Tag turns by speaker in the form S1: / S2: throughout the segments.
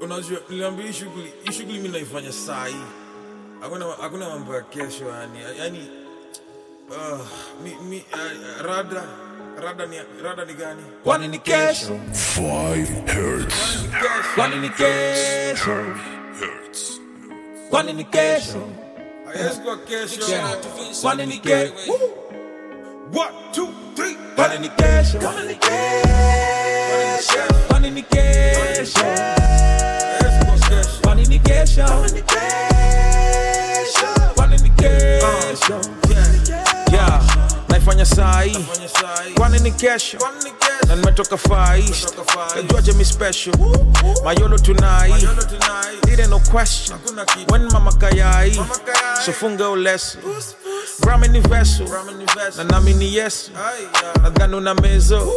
S1: unajua niliambia hii shughuli hii shughuli mi naifanya saa hii hakuna hakuna mambo ya kesho yani yani uh, mi, mi, uh, rada rada ni rada ni gani
S2: Kwani ni kesho?
S3: Five hertz.
S1: kesho
S2: Kwani ni kesho?
S3: Hertz.
S2: Kwani ni kesho?
S1: haiwezi kuwa kesho
S2: Kwani ni kesho?
S1: one two three
S2: Kwani ni kesho? Kwani ni kesho? Kwani ni kesho?
S1: Haiwezi kuwa kesho
S2: Kwani ni kesho? Kwani ni kesho? Yeah, naifanya saa hii
S1: fanya saa hii
S2: kwani ni kesho
S1: kwani ni
S2: na
S1: kesho
S2: nimetoka faish
S1: Nimetoka Far East.
S2: najuaje mi special mayolo tunai
S1: Yolo tonight.
S2: Ire no question.
S1: Hakuna kitu
S2: when mama kayai.
S1: Mama kayai.
S2: so funga uleso
S1: Puss, puss.
S2: brame ni veso.
S1: Ramen invest.
S2: na nami ni yesu
S1: Ai, ya.
S2: nadhani una mezo.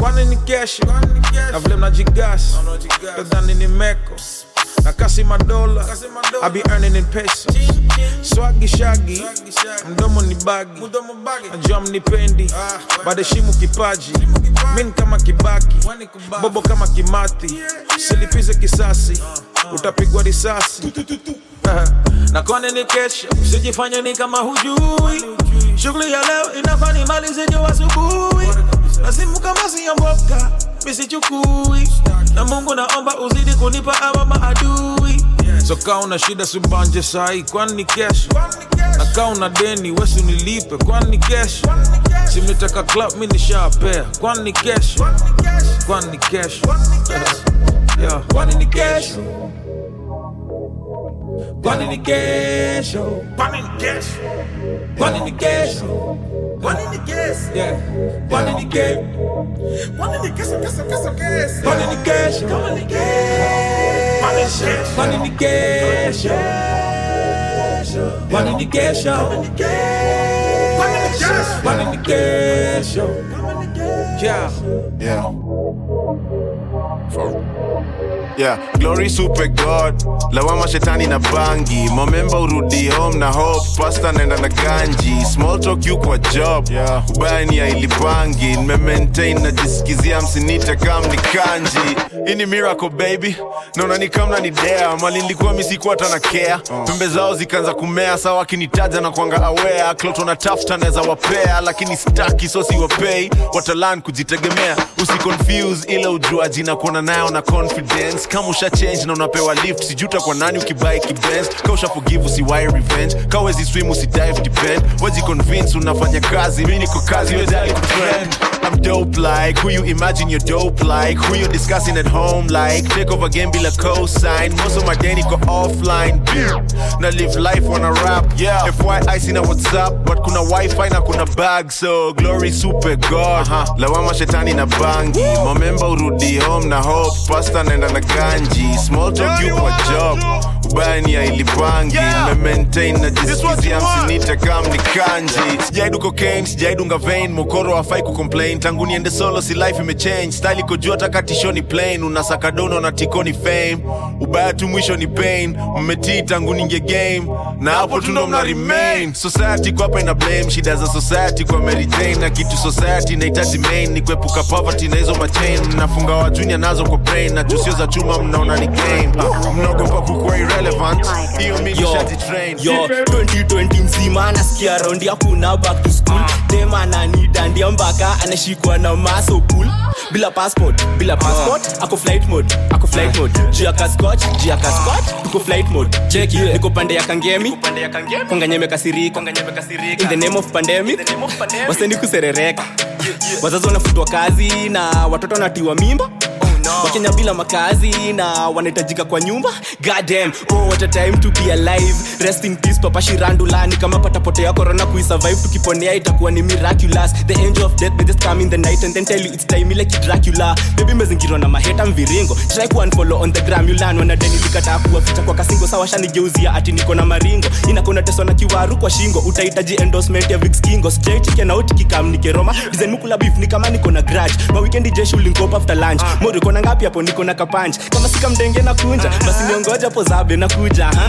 S2: Kwani ni kesho?
S1: Kwani ni kesho?
S2: na vile mnajigasi
S1: Wanajigas.
S2: kadhani ni meko na kasi
S1: Kasi madola.
S2: I be earning in pesos. Swagi shagi mdomo ni bagi. Najua mnipendi badeshimu kipaji. Min kama kibaki bobo kama
S1: yeah.
S2: silipize kisasi utapigwa risasi. Na kwani ni kesho? Usijifanye ni kama hujui. Shughuli ya leo inafani mali zenye asubuhi na simu kama siyamboka misichukui na mungu naomba uzidi kunipa awa maadui. So kaa una shida subanje sai, kwani ni kesho? Na kaa una deni wesu nilipe kwani ni kesho simnitaka club mi nishapea kwani ni kesho?
S1: Kwani ni kesho?
S2: kwani ni kesho
S1: Kwani ni kesho?
S2: Yeah. kwani ni kesho kwani ni kesho
S1: Kwani ni kesho?
S2: kwani ni kesho
S1: Kwani ni kesho?
S2: Yeah. kwani ni kesho
S1: Kwani ni kesho, kesho, kesho, kesho?
S2: kwani ni kesho
S1: Kwani ni kesho?
S2: kwani ni kesho kwani ni kesho
S1: Kwani ni kesho?
S2: kwani ni kesho yeah
S4: Yeah. Yeah, glory super god. Lawama shetani na bangi. Momemba urudi home na hope. Pasta naenda na ganji. Small talk you kwa job. Yeah. ubaya ni ya ilipangi nimemaintain najisikizia msinite kam ni kanji. Hii ni miracle baby. Naona ni kamna ni dea mali nilikuwa misikuwa hata na care. Pembe zao zikaanza kumea. Sawa akinitaja na kwanga aware. Kloto na tafuta naweza wapea. Lakini staki so siwapei watalan kujitegemea. Usiconfuse ile ujuaji na kuona nayo na confidence kama usha change na unapewa lift sijuta kwa nani ukibai kibens ka usha forgive usiwai revenge. Ka wezi swim usidive depend waji convince unafanya kazi. Mi niko kazi wezali kutrend I'm dope like who you imagine you're dope like? Who you discussing at home like? Take over game bila cosign. Most of my day niko offline na live life wanna rap yeah. FYI sina whatsapp but kuna wifi na kuna bag so glory super god. Uh-huh. lawama shetani na bangi. Momemba urudi home na hope. Pasta naenda na ganji small talk you kwa job. Ubani ni ya
S5: Yeah.
S4: maintain na
S5: This what
S4: jisikizia
S5: you want.
S4: msinite kam ni kanji. Sijaidu cocaine sijaidunga vein mokoro hafai kucomplain. Tangu niende solo si life imechange style iko juu hata katisho ni plain. Unasaka dono na tiko ni fame. Ubaya tu mwisho ni pain. Mmetii tangu ninge game. Na hapo tundo mna remain. Society kwa hapa ina blame. Shida za society kwa Jane na kitu society inahitaji main. Ni kuepuka poverty na hizo machain nafunga wa junior nazo kwa brain. Na tusio za chuma mnaona ni game. Ah, mnaogopa kukuwa irrelevant. Hiyo mi
S5: Yo,
S4: nishajitrain
S5: yo 2020 mzima nasikia raundi hakuna back to school. Dem ananidandia mpaka anashikwa na maso pool bila passport bila passport ako flight mode ako flight mode. Juu ya kaskot juu ya kaskot tuko flight mode. Cheki niko pande ya kangemi. Konganyeme kasirika in the name of pandemic waseni kuserereka. Wazazi wanafutwa kazi na watoto wanatiwa mimba wakenya bila makazi na wanahitajika kwa nyumba? Goddamn. Oh what a time to be alive. Rest in peace papa shirandulani kama patapotea corona kuisurvive tukiponea itakuwa ni miraculous. The angel of death may just come in the night and then tell you it's time like dracula. Baby mezingirwa na maheta mviringo. Try ku unfollow on the gram you learn wanadeni likataa kuwaficha kwa kasingo. Sawa shanigeuzia ati niko na maringo. Inakona teswa na kiwaru kwa shingo. Utahitaji endorsement ya vix Kingo sijaitikia na uti kikam nikeroma. Design mukula beef ni kama niko na grudge. Ma weekend jeshi ulinkop after lunch. Kona na ngapi hapo niko na kapanja kama sika mdenge na kunja basi niongoja po zabe na kuja ha?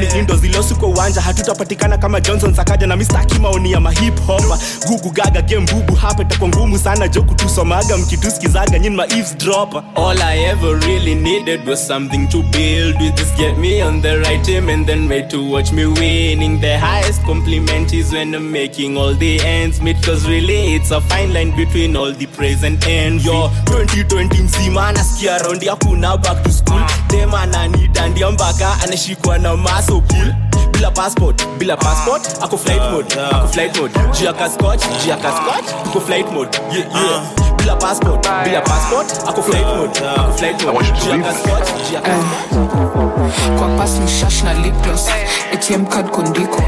S5: ni indo zilosu kwa uwanja hatutapatikana kama johnson sakaja na mistaki maoni ya mahip hopa gugu gaga game bubu hapa itakuwa ngumu sana jo kutusomaga mkituskizaga nyin ma eavesdropper all i ever really needed was something to build with this. Get me on the right team and then wait to watch me winning. The highest compliment is when i'm making all the ends meet cause really it's a fine line between all the praise and envy. Yo 2020 mzima nasikia raundi hakuna back to school. Dem ananidandia mpaka anashikwa na maso pool bila passport bila passport ako flight mode ah, ah. ako flight mode. Ah. Juu ya kaskot juu ya kaskot ako flight mode. Yeah, yeah. bila passport bila passport ako flight mode ako flight mode. Juu ya kaskot juu ya eh. kaskot
S6: kwa pas ni shash na lipgloss atm card kondiko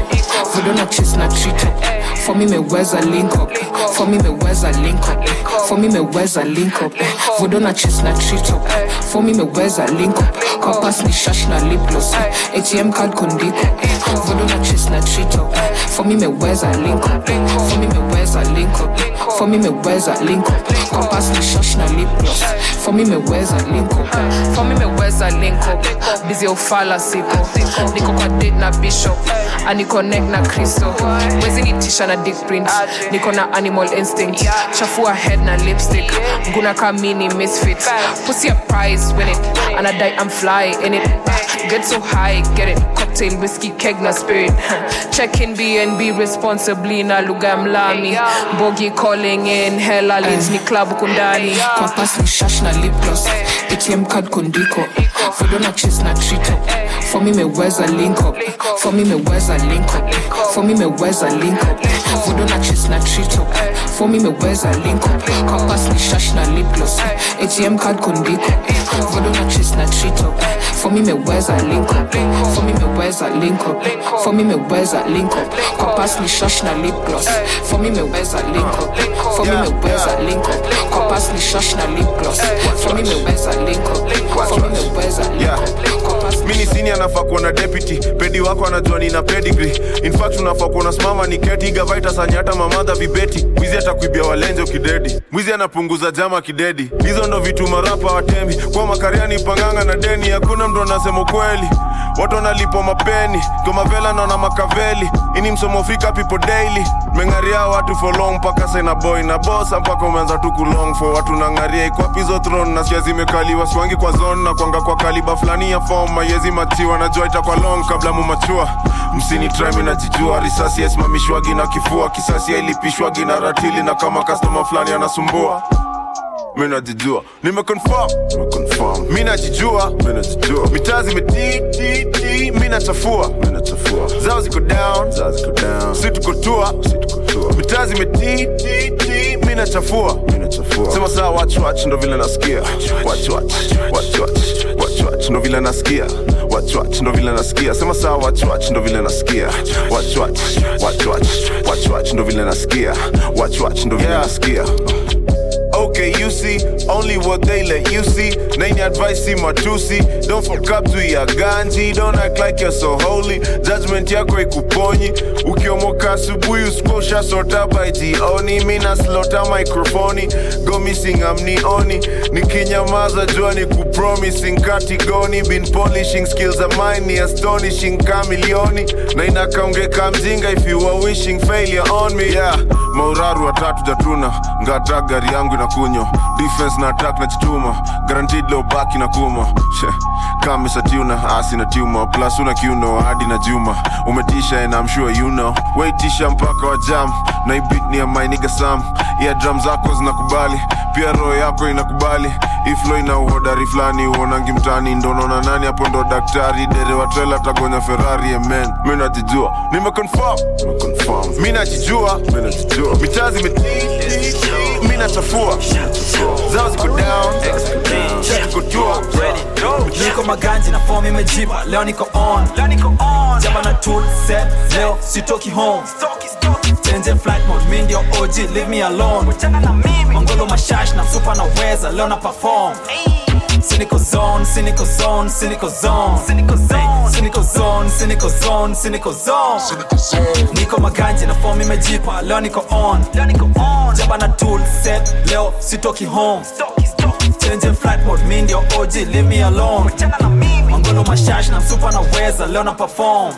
S6: for the knock, she's not cheating. For me, me wears a link up. For me, me wears a link up. For me, me wears a link up. For the knock, she's not cheating. For me, me wears a link up. Coppers, me shash na lip gloss. ATM card condito. For the knock, she's not cheating. For me, me wears a link up. For me, me wears a link up for me meweza link up. Kwa pas ni shash na lipgloss for me meweza link up. For me meweza link up. Busy ufala siko niko kwa date na bishop. Aniconnect na kristo wezi nitisha na dick print? Niko na animal instinct. Chafua head na lipstick. Nguna kamini misfit. Pussy a prize win it and i die i'm fly in it. Get so high get it. Cocktail whiskey keg na spirit. Check in bnb responsibly na lugha mlami bogi calling hella leads ni club shash na lipgloss atm card chis na trito. For me meweza link up? For me meweza link up? For me meweza link up? Na trito. For me meweza link up? Shash na lipgloss atm card chis na trito. For me meweza link up? For me meweza link up? For me meweza link up? Shash na lipgloss for me meweza link up for me meweza link up. Kwa pas ni shash na lipgloss for me meweza link up. For me meweza link up
S4: mini sini anafaa kuwa deputy. Pedi wako anajua nina pedigree. In fact unafaa kuwa unasimama ni keti. Gavaita sanya hata mamadha vibeti. Mwizi atakuibia walenje ukidedi mwizi anapunguza jama kidedi. Hizo ndo vitu marapa watemi kwa makariani panganga na deni hakuna mtu anasema ukweli. Watu wanalipwa mapeni. Komavela naona makaveli. Ini msomo fika people daily. Mengaria watu for long mpaka sena boy na bosa mpaka umeanza tu kulong fo watu nangaria. Ikwapizo tron na sia zimekaliwa swangi kwa zon na kwanga kwa kaliba fulani ya form mayezi matiwa najua itakwa long kabla mumachua msini trimi najijua. Risasi yasimamishwagi na kifua. Kisasi yailipishwagi na ratili na kama kastoma fulani anasumbua. Mi najijua. Nimeconfirm. Mi najijua. Mitaa zimetititi mi nachafua. Zao ziko down. Si tuko tua. Si tuko tua. Mitaa zimetititi mi nachafua. Sema saa watch watch ndo vile nasikia. Watch watch watch ndo vile nasikia. Watch watch ndo vile nasikia. Sema saa watch watch ndo vile nasikia. Watch watch watch watch watch watch ndo vile nasikia. Watch watch ndo vile nasikia Okay, you see, only what they let you see. Name advice, see matusi. Don't fuck up to your ganji. Don't act like you're so holy. Judgment yako ikuponyi. Ukiomoka asubuhi usikosha sota by jioni. Mina slota microphone. Go missing amnioni. Nikinyamaza jua ni kupromising katigoni. Been polishing skills of mine ni astonishing kamilioni. Na inakaongeka mjinga if you are wishing failure on me. Yeah, mauraru watatu jatuna. Ngata gari yangu inakunywa defense na attack na chituma guaranteed low back na kuma. Kama satuna asi na tuma plus una kiuno hadi na juma. Umetisha and I'm sure you know. Waitisha mpaka wa jam. Na ibit ni ya my nigga Sam. Yeah drum zako zinakubali. Pia roho yako inakubali. Iflo ina uhodari fulani uonangi mtani. Ndonaona nani hapo ndo daktari. Dere wa trela tagonya ferrari amen. Mi najijua. Nimeconfirm. Mi najijua. Mi najijua. Mitaa zimetiti mi nachafua. Zao ziko down. Ziko
S7: niko maganji na fom imejiba leo niko on. Jaba na tool set. Leo sitoki home. Tenje flight mode. Mi ndio og leave me alone. Mangolo mashash na msupa na weza. Leo na perform. Cynical zone, zone, cynical zone, cynical zone, cynical zone. Niko maganje na form imejipa, leo niko on, leo niko on. Jaba na tool set, leo sitoki home.
S8: change flight mode mi ndio og leave me alone. Mashash na msupa na weza leo na perform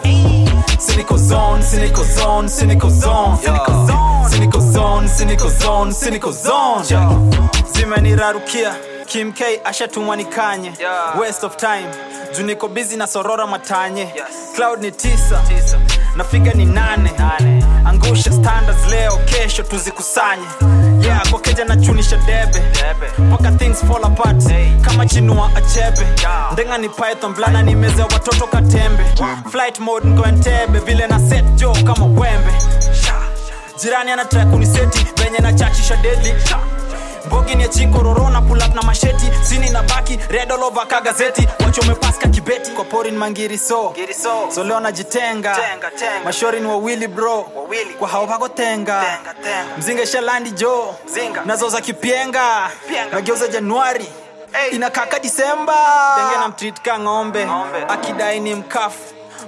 S8: cynical zone cynical zone cynical zone cynical zone cynical zone cynical zone zimenirarukia. Kim k ashatumwa nikanye waste of time. Juu niko busy na sorora matanye. Cloud ni tisa. Nafiga ni nane angusha standards leo kesho tuzikusanye. Yeah kwa keja nachunisha debe. Mpaka things fall apart. Kama chinua achebe ndenga ni python blana nimezea watoto katembe. Flight mode nkoentebe vile na set jo kama wembe. Jirani anataka kuniseti venye na chachisha mbogi ni chinkororona pull up na masheti. Sini na baki red ka gazeti. Wachomepaska kibeti. Kwa porin mangiri so. So. Leo najitenga. Mashori ni wawili bro. Kwa hao pako tenga. Mzinga shalandi jo. Nazo za kipienga. Nageuza januari. Inakaka disemba denge na mtritka ng'ombe, ng'ombe. Akidai ni mkafu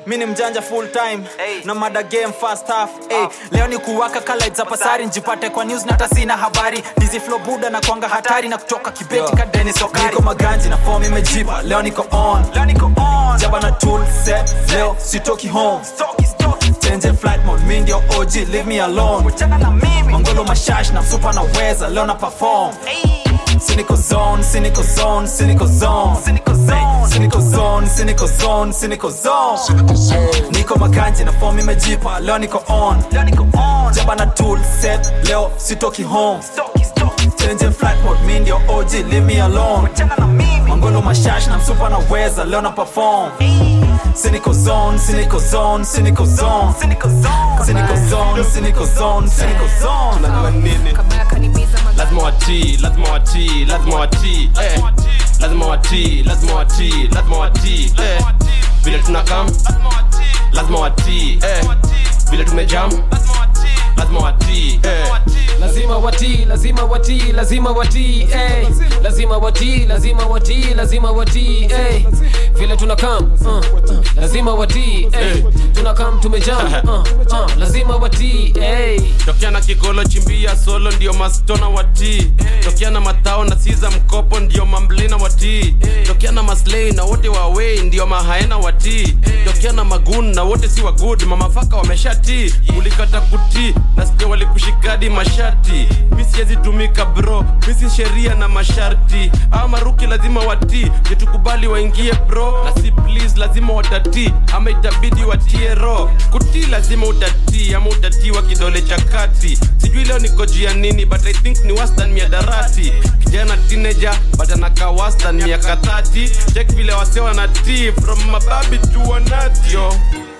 S8: mi ni mjanja full time. Na mada game fast half hey, leo ni kuwaka za pasari njipate kwa news nata sina habari. Dizi flow buda na kwanga hatari na kutoka kibeti ka Dennis Okari. Niko maganji na form imejipa leo niko on. Leo niko on. Jaba na tool set leo sitoki home. Change flight mode mi ndio OG leave me alone. Mangolo mashash na msupa na weza leo na perform cynical zone cynical zone cynical zone. Cynical zone. cynical zone cynical zone cynical zone. Niko maganji na form imejipa leo niko on. Leo niko on. Jaba na tool set leo sitoki home. Change flight mode mi ndio OG leave me alone. Mangono mashash na msupa na weza leo na perform. Cynical zone cynical zone cynical zone. Cynical zone. Cynical zone cynical zone cynical zone.
S9: Kabaya kanimiza
S10: lazima watii lazima watii lazima watii eh. lazima watii lazima watii lazima watii eh. vile tunakam lazima watii eh. vile tumejam lazima watii eh.
S11: lazima watii lazima watii lazima watii eh. lazima watii lazima watii lazima watii eh. vile tunakam uh, uh. lazima watii tunakam tumejam uh, uh. lazima watii
S10: tokea na kigolo chimbia solo ndio mastona watii. Tokea na matao na siza mkopo ndio mamblina watii. Tokea na maslei na wote wawei ndio mahaena watii. Tokea na magun na wote si wagud mamafaka wameshatii. Ulikata kutii nasikia walikushikadi mashati mi tumika bro. Misi sheria na masharti. Au maruki lazima watii. Nitukubali waingie bro. Na si please lazima watatii. Ama itabidi watie ro kutii lazima utatii ama utatiwa kidole cha kati. Sijui leo niko jia nini but i think ni wastan miadarati kijana tineja but anakaa wastan miaka 30 chek vile wase wanatii from mababi tu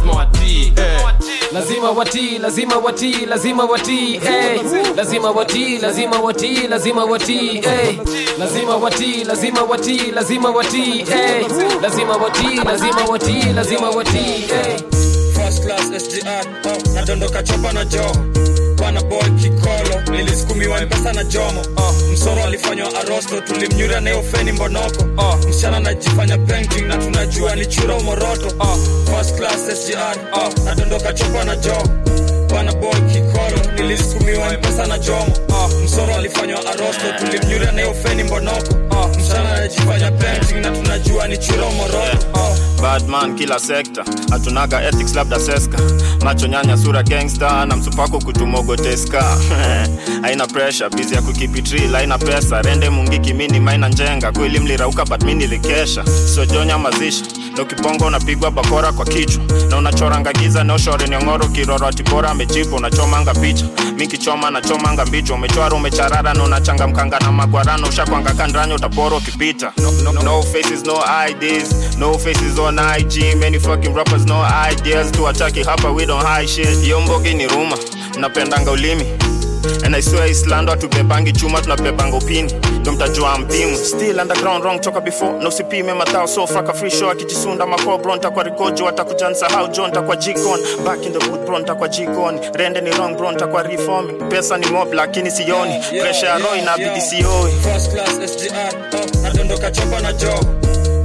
S10: watii eh. lazima watii lazima watii lazima watii eh. lazima watii lazima watii
S11: lazima watii eh. lazima watii lazima watii lazima watii eh. lazima watii lazima watii lazima watii eh.
S12: first class sgr oh, nadondoka chopa na joho bana boy kikolo nilisukumiwa mpesa na jomo. Uh, msoro alifanywa arosto. Tulimnyura na ofeni mbonoko. Uh, msichana anajifanya painting na tunajua ni chura umoroto uh, first class sgr uh, nadondoka chopa na joho bana boy kikolo. Nilisukumiwa mpesa na jomo. Uh, msoro alifanywa arosto. Tulimnyura na ofeni mbonoko. Uh, msichana anajifanya painting na tunajua ni chura umoroto oh,
S13: badman kila sekta hatunaga ethics labda seska. Macho nyanya sura gangsta na msupako kutumogoteska haina presha bizi ya kukipitril haina pesa. Rende mungiki mini maina njenga. Kweli mlirauka but mi nilikesha. Sojonya mazisha ukibongo unapigwa bakora kwa kichwa. Na unachoranga giza neoshore niongoro kiroro atibora amejipa unachomanga picha. Mikichoma nachomanga mbicho. Umechwara umecharara na unachangamkanga na magwarano. Ushakwanga kandranya utapora ukipita. No, no, no no on IG many fucking rappers no ideas tuwataki hapa we don't hide shit. Hiyo mbogi ni ruma mnapendanga ulimi. And I swear Islando hatubebangi chuma tunabebanga upini ndo mtajua mpimu still underground wrong toka before. Na usipime matao so fraka free show. Akijisunda makobro ntakwa rigojo atakuja nsahau john ntakwa jikon back in the booth bro ntakwa jikoni rende ni wrong bro ntakwa reforming. Pesa ni mob lakini sioni. Pressure ya roho inabidi sioi.
S12: First class SGR, oh, nadondoka chopa na jo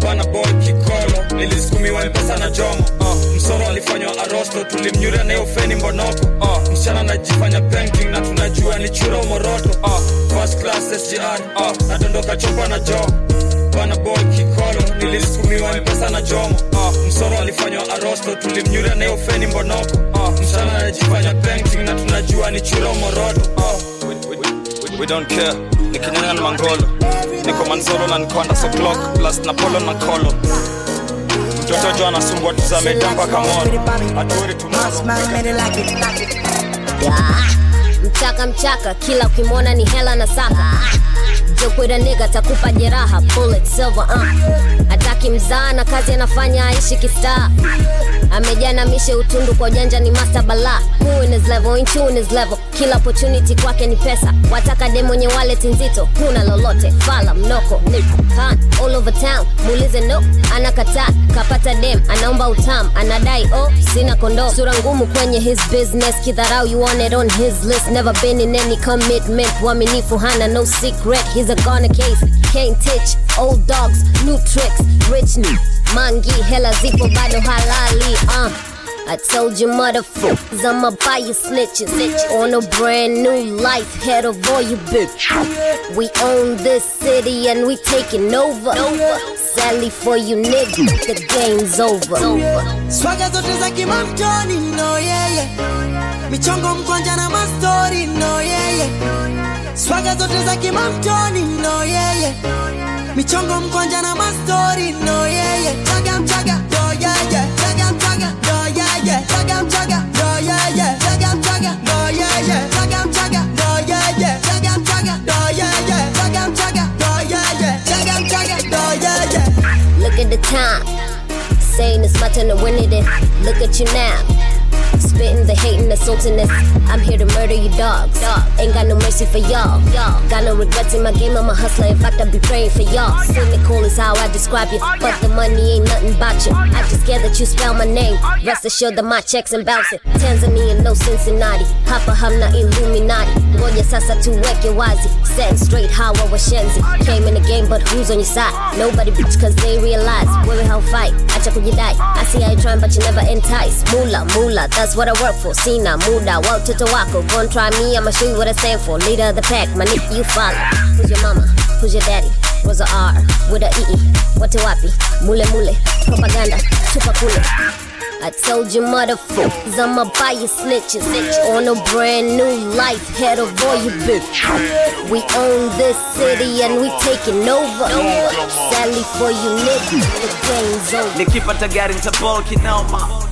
S12: bana boy kikolo. Nilisukumiwa mpesa na jomo. Uh, msoro alifanywa arosto. Tulimnyuria na hiyo mbonoko. Uh, msichana anajifanya banking na tunajua ni chura umoroto uh, first class SGR, uh, nadondoka chopa na jo bana boy kikolo nilisukumiwa mpesa na jomo. Uh, msoro alifanywa arosto. Tulimnyuria na hiyo mbonoko. Uh, msichana anajifanya banking na tunajua ni chura umoroto uh,
S14: we, we, we, we don't care nikinyanya na mangolo. Niko manzolo na niko under so clock. Plus na kolo mtoto jo anasumbua tuzamedamba kamono atuori hatuori
S15: mchaka mchaka kila ukimwona ni hela na saka jokwida nigga takupa jeraha bullet silver uh. Ataki mzaa na kazi anafanya aishi kistaa. Amejana mishe utundu kwa ujanja ni master bala. Who in his level, in tune his level? Kila opportunity kwake ni pesa. Wataka dem mwenye wallet nzito huna lolote. Fala mnoko nipo kan all over town. Muulize no anakataa kapata dem anaomba utam anadai oh sina kondo sura ngumu kwenye his business kidharau you want it on his list. Never been in any commitment Waminifu hana no secret he's a goner case. Can't teach old dogs new tricks. Rich new mangi hela zipo bado halali uh. I told you motherfuckers I'ma buy you snitches On a brand new life Head of all you bitch. We own this city and we taking over. Sally for you nigga, The game's over.
S16: Swaga zote za kimamtoni no yeye michongo mkwanja na mastori no yeye swaga zote za kimamtoni no yeye michongo mkwanja na mastori no yeye chaga mchaga do yeye chaga mchaga do yeye chaga mchaga do yeye chaga mchaga do yeye chaga mchaga do yeye
S15: Look at the time Saying it's my turn to win it Look at you now Spitting the hate and the saltiness. I'm here to murder you dogs. Ain't got no mercy for y'all. Got no regrets in my game. I'm a hustler. In fact, I be praying for y'all. Cynical is how I describe you. But the money ain't nothing about you. I just scared that you spell my name. Rest assured that my checks and bouncing. Tanzania, no Cincinnati. Hapa hamna Illuminati. Ngoja sasa tuweke wazi. Setting straight how I was shenzi. Came in the game, but who's on your side? Nobody bitch, cause they realize. We're how fight. Acha kujidai. I see how you trying, but you never entice. Mula, mula, that's what I work for. Sina, muda, wa utoto wako. Gon' try me, I'ma show you what I stand for. Leader of the pack, my nigga, you follow. Who's your mama? Who's your daddy? Was a R with a E. Wate wapi? Mule mule. Propaganda. Kule. I told you motherfuckers I'ma buy you snitches bitch. On a brand new life Head of all you bitch We own this city and we taking over Sally for you niggas The game's over
S17: nikipata gari ntabol kinoma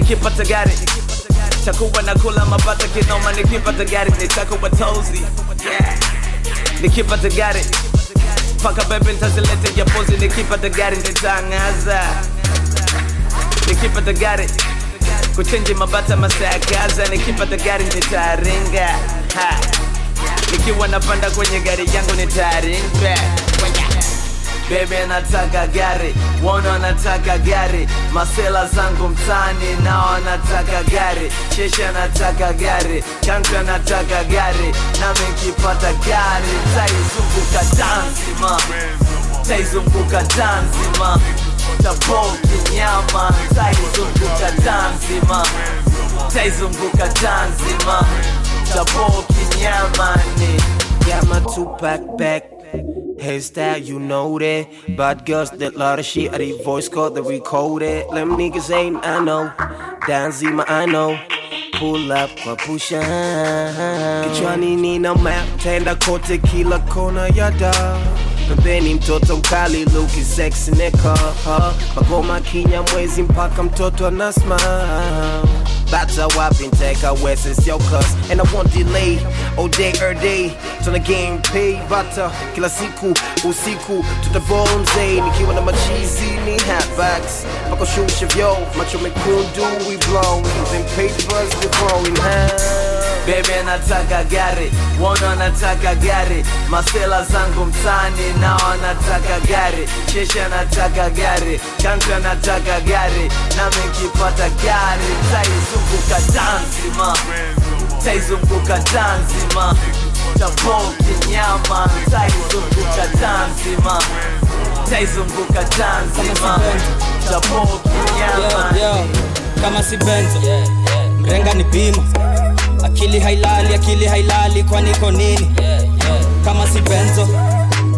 S17: nikipata gari chakuwa na kula mapata kinoma nikipata gari nitakuwa tozi. Nikipata gari paka bebe ntazilete japozi nikipata gari nitangaza. Nikipata gari kuchenji mabata masayakaza nikipata gari nitaringa. Nikiwa napanda kwenye gari yangu nitaringa bebe anataka gari, wana anataka gari, masela zangu mtani nao anataka gari, cheshi anataka gari, kanku anataka gari, nami gari taizunguka Tanzima, taizunguka Tanzima, taboki taizunguka Tanzima, taizunguka Tanzima, taboki nyama ni
S18: Hairstyle, you know that. Bad girls that lot of shit. I the voice code that recorded. Them niggas ain't I know. Down Zima, I know. Pull up kwa pusha kichwani nina map tenda kote kila kona ya da pembeni mtoto mkali luki sexy neka magoma kinya mwezi mpaka mtoto anasma bata wapi nteka wese sio cuss and I won't delay. All day every day. Tuna game pay bata kila siku oh, usiku tutavonze nikiwa na machizi ni hatbacks mpaka shusha vyo macho mekundu we blow? Them papers we throwing hands
S17: bebe nataka gari wana nataka gari masela zangu mtani nao nataka gari shesha nataka gari kanka nataka gari nami nkipata gari taizunguka tanzima taizunguka tanzima tapoki nyama taizunguka tanzima taizunguka tanzima tapoki nyama.
S19: Kama si benzo. Mrenga ni bima akili hailali akili hailali kwani iko nini? Kama si benzo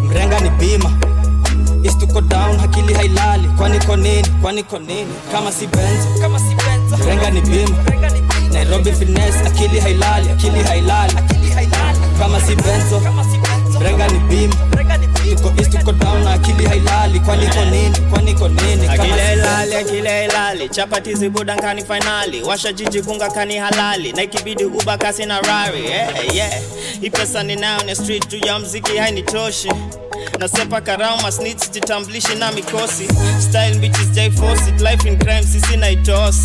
S19: mrenga ni bima istuko down akili hailali kwani iko nini? Kwani iko nini? Kama si benzo mrenga ni bima nairobi finesse akili hailali akili hailali. Kama si benzo mrenga ni bim tuko east tuko down na akili hailali. Kwani iko nini? Kwani iko nini? Akili
S13: hailali akili hailali. Chapati zibuda nkani finali. Washa jiji kunga kani halali. Na ikibidi uba kasi na rari. Yeah, yeah. hii pesa ninayo ni street juu ya mziki hainitoshi nasepa karau masnits jitambulishi na mikosi. Style bitches jai force it. Life in crime sisi na itos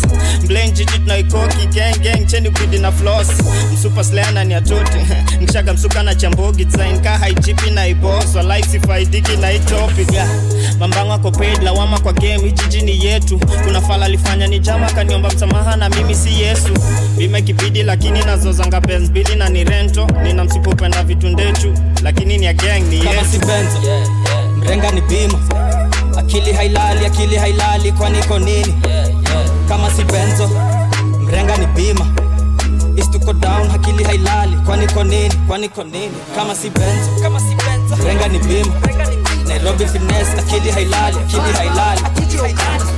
S13: blame jiji tunaikoki gang gang cheni bidi na floss. Msupa sleana ni atote mshaga msuka na chambogi design ka haijipi na ibos walai sifaidiki na itopic yeah. mambango ako paid lawama kwa game jiji ni yetu. Kuna fala alifanya ni jama kaniomba msamaha na mimi si yesu. Bima kibidi lakini nazozanga benz bili na ni rento. Nina msipopenda vitu ndechu lakini ni ya gang ni
S19: kama si benzo mrenga ni bima. Akili hailali akili hailali kwani iko nini? Kama si benzo mrenga ni bima. Istuko down akili hailali kwani iko nini? Kwani iko nini? Kama si benzo kama si benzo. mrenga ni bima. Nairobi finesse akili hailali akili hailali.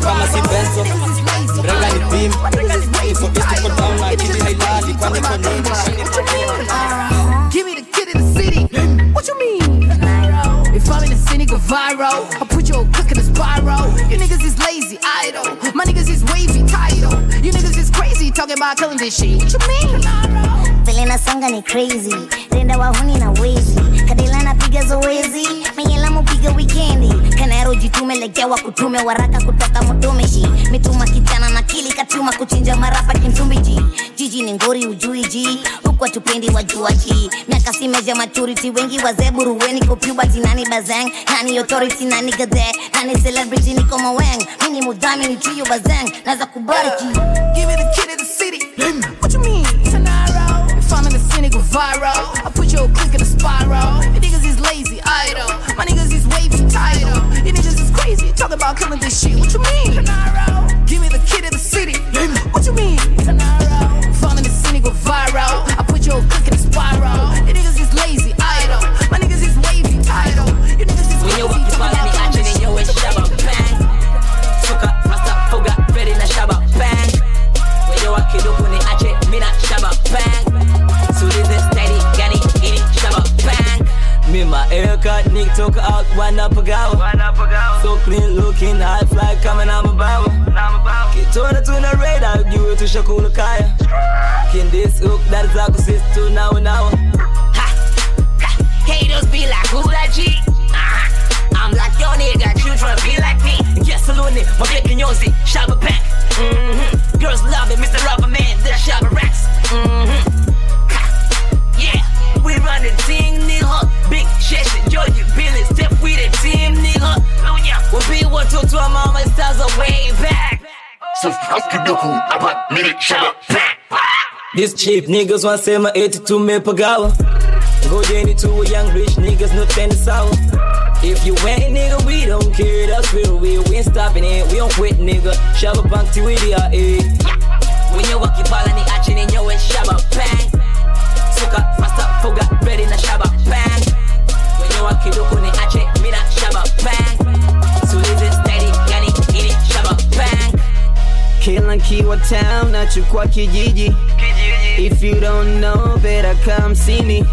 S19: Kama si benzo mrenga ni bima. Istuko down akili hailali kwani iko nini? Kwani iko nini
S20: city. I put your cook in a spiral. You niggas is lazy, idle. My niggas is wavy, title. You niggas is crazy, talking about killing this shit. What you mean?
S21: vile nasonga ni crazy renda wahuni na wezi kadila napiga zoezi meyela mupiga wikendi. Kanero jitume legewa kutume waraka kutoka mutumishi mituma kitana na kili katuma kuchinja marapa kimtumbiji jiji ni ngori ujuiji huku atupendi wajuaji miaka si meja maturity wengi wazee buruweni kopubati nani bazang nani authority nani gadhe nani celebrity niko maweng mini mudhami ni trio bazang naza kubariki
S20: Give me the kid in the city. What you mean? City, go viral. I put your click in a spiral. You niggas is lazy, idle. My niggas is wavy, title. You niggas is crazy, talking about killing this shit. What you mean? Give me the kid in the city. What you mean?
S17: Nigga took out one up a go. So clean looking, high fly coming out my bow. Kitona tuna radar, juu tushakula kaya. this hook, that is our sis to now and now.
S11: Haters be like, who that G? Ah, I'm like, yo nigga, you tryna be like me Yes, saluni, mabeki nyozi, shaba back mm-hmm. Girls love it, Mr. Rubber Man, the shaba racks mm-hmm. Ha, Yeah, we run the team, nigga
S22: fuck you, Doku, about minute, shut up,
S17: These cheap niggas want say my 82 mepagawa. Go Jenny to a young rich niggas, no ten sour. If you ain't nigga, we don't care, that's real. We, we ain't stopping it, we don't quit nigga. Shabba bank to with ya, eh.
S11: Wenye wakifala ni ache nenyewe shaba bang Suka rasta foga ready na shaba bang Wenye wakiduku ni ache mina shaba bang
S18: Kila nkiwa town nachukua kijiji If you don't know better come see me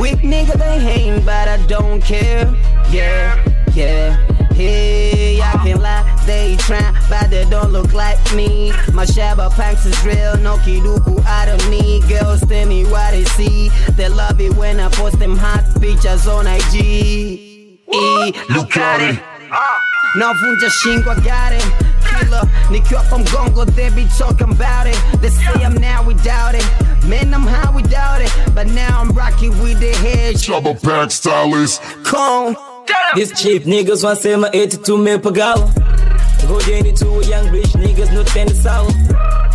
S18: Weak nigga they hating but I don't care Yeah, yeah Hey, I can't lie, they try, but they don't look like me. My Shabba Panks is real, no kiduku out of me. Girls tell me what they see. They love it when I post them hot pictures on IG. E, look at it. Navunja shingo, I got it.
S20: Dealer. Nikiwa kwa mgongo, they be talking about it. They say I'm now without it. Man, I'm high without it. But now I'm rocking with the head.
S23: Trouble pack stylist.
S20: Come.
S24: These cheap niggas wasema eti tumepagawa ngojeni tu young rich niggas no tend sour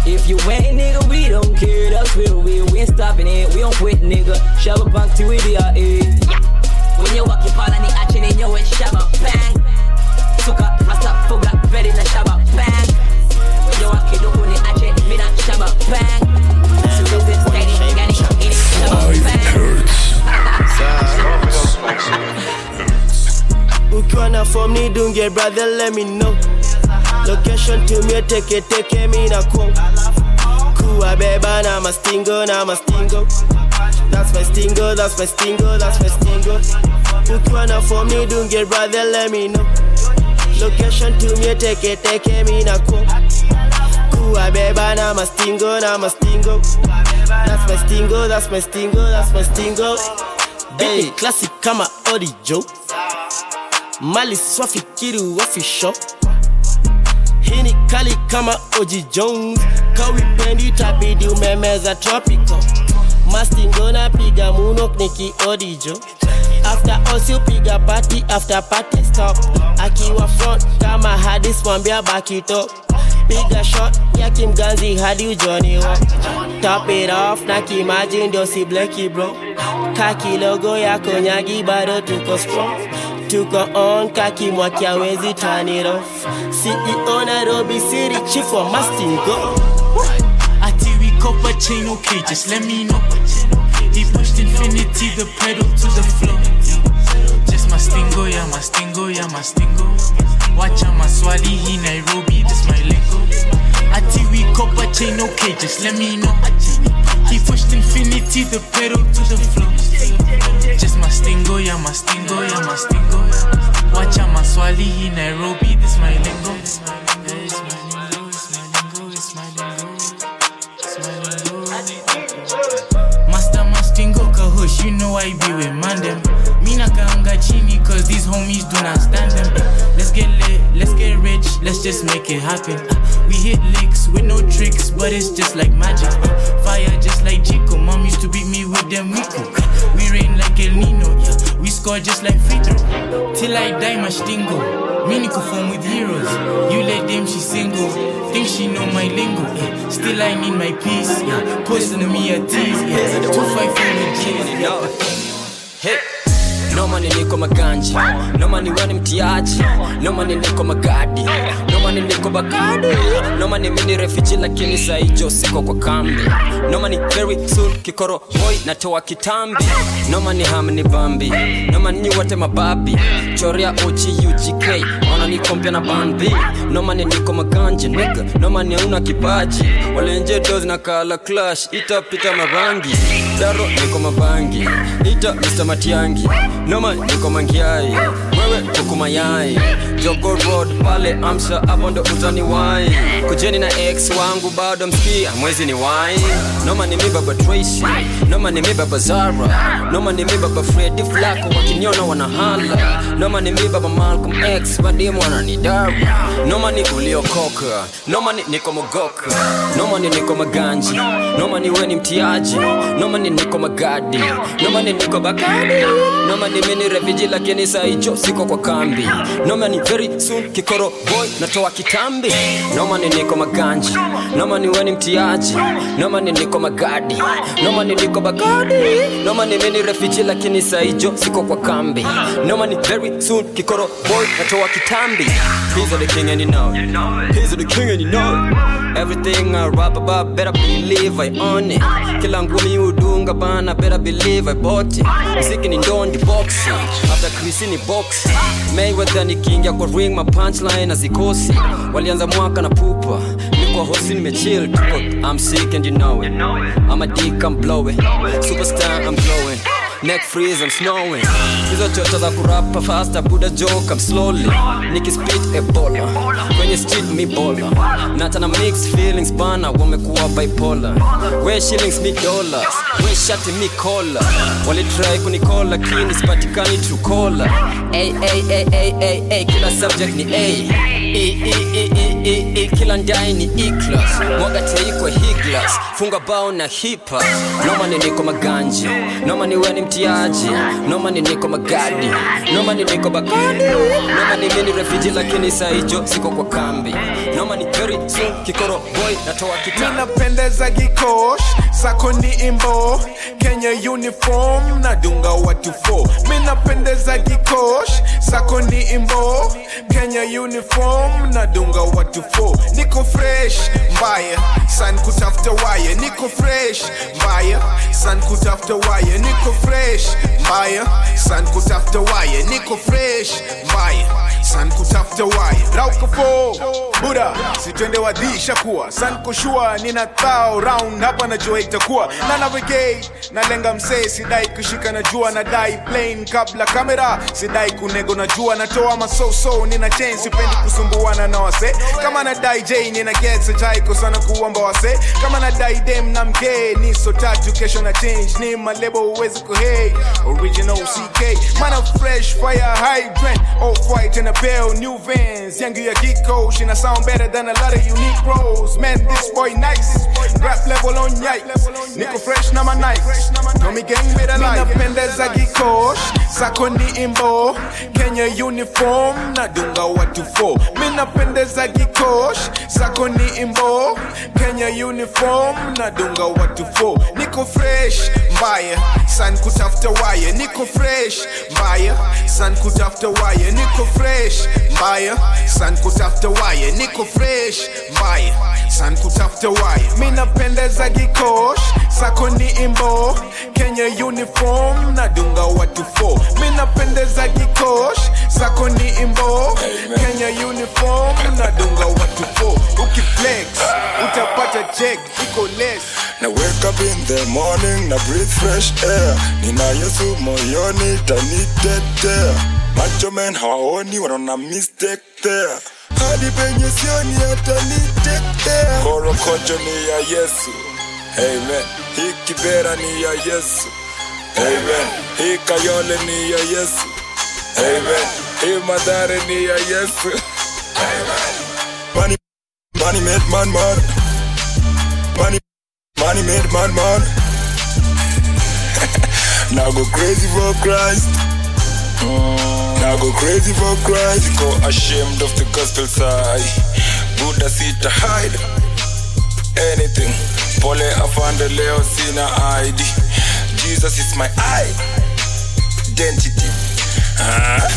S24: if you ain't nigga we don't care that's where we we ain't stopping it we don't quit nigga shallow bank to with ya eh
S25: wenye wakipala ni ache nenyewe shaba bang ache mina shaba bang. Siwezi steady gani ini shaba
S26: ukiwa na form ni brother let me know. Location tumie teke teke mi na ko kuwa beba na mastingo na mastingo. That's my stingo that's my stingo that's my stingo. Ukiwa na form ni dunge brother let me know. Location tumie teke teke mi na ko kuwa beba na mastingo na mastingo that's my stingo that's my stingo that's my stingo hey classic kama orijo mali swafikiri wafisho hii ni kali kama oji jones. Kawipendi tabidi umemeza tropical. Mastingo na piga muno niki odijo after all piga party after party stop. Akiwa front kama hadis mwambia bakito piga shot. Ya kimganzi hadi ujoni wa top it off na kimaji ndio si bleki bro. Kaki logo ya konyagi bado tuko strong tuko on kaki mwaki awezi turn it off. CEO Nairobi City chief wa mastingo
S27: Ati we copper chain, okay, just let me know. He pushed infinity, the pedal to the floor. Mastingo, yeah, mastingo, yeah, mastingo. Watch out, maswali, he Nairobi, this my lingo. Ati we copper chain, okay, just let me know. He pushed infinity, the pedal to the floor. Just mastingo, yeah, mastingo, yeah, mastingo. Watch out, maswali, he Nairobi, this my lingo. Master Mastingo Kahush, you know I be with man them. Mina kaanga chini cause these homies do not stand them. Let's get lit, let's get rich, let's just make it happen. Uh, we hit licks with no tricks, but it's just like magic. Uh, fire just like Chico, mom used to beat me with them Rico. Uh, we rain like El Nino, yeah. We score just like free. Till I die, Mastingo. Mini perform with heroes. You let them, she single. Think she know my lingo. eh. Still I need my peace. Yeah. Posting me a tease. Yeah. Two five four with G's.
S24: Noma niliko maganji noma niwani mtiaji. Noma niliko magadi. Noma niliko bakadi noma ni mini refiji lakini saijo siko kwa kambi. Noma ni very soon kikoro boy natoa kitambi. Noma ni ham bambi. Noma ni wote mababi. Choria ochi ugk ona ni kompya na bandhi nomane niko maganje nika nomane kipaji. Walenje dozi na kala clash. Itapita marangi daro niko mabangi. Ita mr matiangi. Noma niko mangiai. Wewe kuku mayai. Jogo pale amsha hapo utani wai. Kujeni na ex wangu bado mski mwezi ni wai. Noma ni mibaba tracy. Noma ni mibaba zara. Noma ni mibaba fredi flako wakiniona wanahala noma ni mibaba malcolm x wadimu wananidara noma ni uliokoka noma ni niko mogoka noma ni niko maganji noma ni weni mtiaji noma ni niko magadi noma ni niko bakadi noma ni mini refiji lakini saijo siko kwa kambi noma very soon kikoro boy natoa kitambi noma ni niko maganji noma ni weni mtiaji noma ni niko magadi noma ni niko bakadi noma ni mini refiji lakini saijo siko kwa kambi noma very soon kikoro boy natoa kitambi He's the king and you know it. He's the king and you know it. Everything I rap about, better believe I own it. Kila ngumi udunga bana, better believe I bought it. Mziki ni ndondi boxing, after Chris ni boxing. Mayweather ni king ya kwa ring, my punchline hazikosi. Walianza mwaka na pupa, niko hosi nimechill. I'm sick and you know it. I'm a dick, I'm blowing. Superstar, I'm glowing. Neck freeze I'm snowing. Hizo choto za kurapa faster buda joke I'm slowly. Nikispit ebola. Kwenye street mi bola nata na mixed feelings bana wamekuwa bipolar. We shillings mi dollars we shati mi kola walitry kunikola lakini sipatikani trukola hey, hey, hey, hey, hey, hey, kila subject ni hey. E, e, e, kila ndai ni E-class higlas funga bao na hipa noma ni niko maganji noma ni weni mtiaji noma ni niko magadi? Noma ni niko bakadi? Noma ni mini refiji lakini saijo siko kwa kambi. Noma ni very soon kikoro boy natoa kita.
S4: Ninapendeza gikosh sako ni imbo kenya uniform nadunga watu fo minapendeza gikosh sako ni imbo kenya uniform nadunga watu fo niko fresh mbaya san kutafuta waya niko fresh mbaya san kutafuta waya niko fresh mbaya san kutafuta waya niko fresh. Mbaya san kutafuta waya raukofo buda sitwende wadhisha kuwa. San kushua nina thao round hapa najua itakuwa. Na navigate nalenga msee sidai kushika na jua nadai plain. Kabla kamera sidai kunego na jua natoa masoso. Nina chain sipendi kusumbuana na wase. Kama nadai j nina getsa chaiko sana kuomba wase. Kama nadai dem na mkee niso tatu kesho na change. Ni malebo uwezi original ck man of fresh fire hydrant. Off white in a pale new vans. Yangu ya kiko shina sound better than a lot of unique roles. Man this boy nice. Rap level on yikes. Niko fresh na my know me gang with a life minapendeza gikosh sako ni imbo. Kenya uniform nadunga watu fo minapendeza gikosh sako ni imbo. Kenya uniform nadunga watu fo niko fresh mbaya san kutafuta waya niko fresh mbaya san kutafuta waya niko fresh mbaya san kutafuta waya niko fresh mbaya san kutafuta waya minapendeza gikosh sako ni imbo kenya uniform nadunga watu fo minapendeza gikosh sako ni imbo kenya uniform nadunga watu fo ukiflex utapata check iko less.
S28: Na wake up in the morning na breathe fresh air. Nina yesu moyoni tanitetea macho men hawaoni wanaona mistake there hadi penye sioni atanitetea korokojo ni ya yesu amen. Hii kibera ni ya yesu. Amen. Hii kayole ni ya yesu. Amen. Hii madhare ni ya yesu. Amen. Money, money made man man. Money Money made man man. now go crazy for Christ. Now go crazy for Christ. Go ashamed of the gospel side. Buddha sita hide anything. Pole afande leo sina ID. Jesus is my identity. Ah,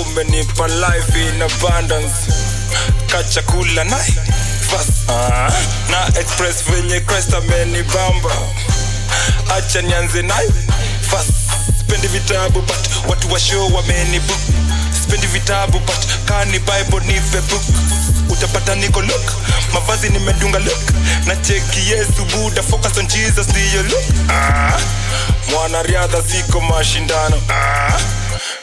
S28: umenipa life in abundance. Kachakula nai ah, na express venye Christ amenibamba. Acha nianze nayo. Spendi vitabu but watu wa show wamenibook. Spendi vitabu but kani Bible nipe book. Utapata niko look, mavazi nimedunga look. Na cheki Yesu buda focus on Jesus ndiyo look. Ah, mwanariadha siko mashindano. Ah,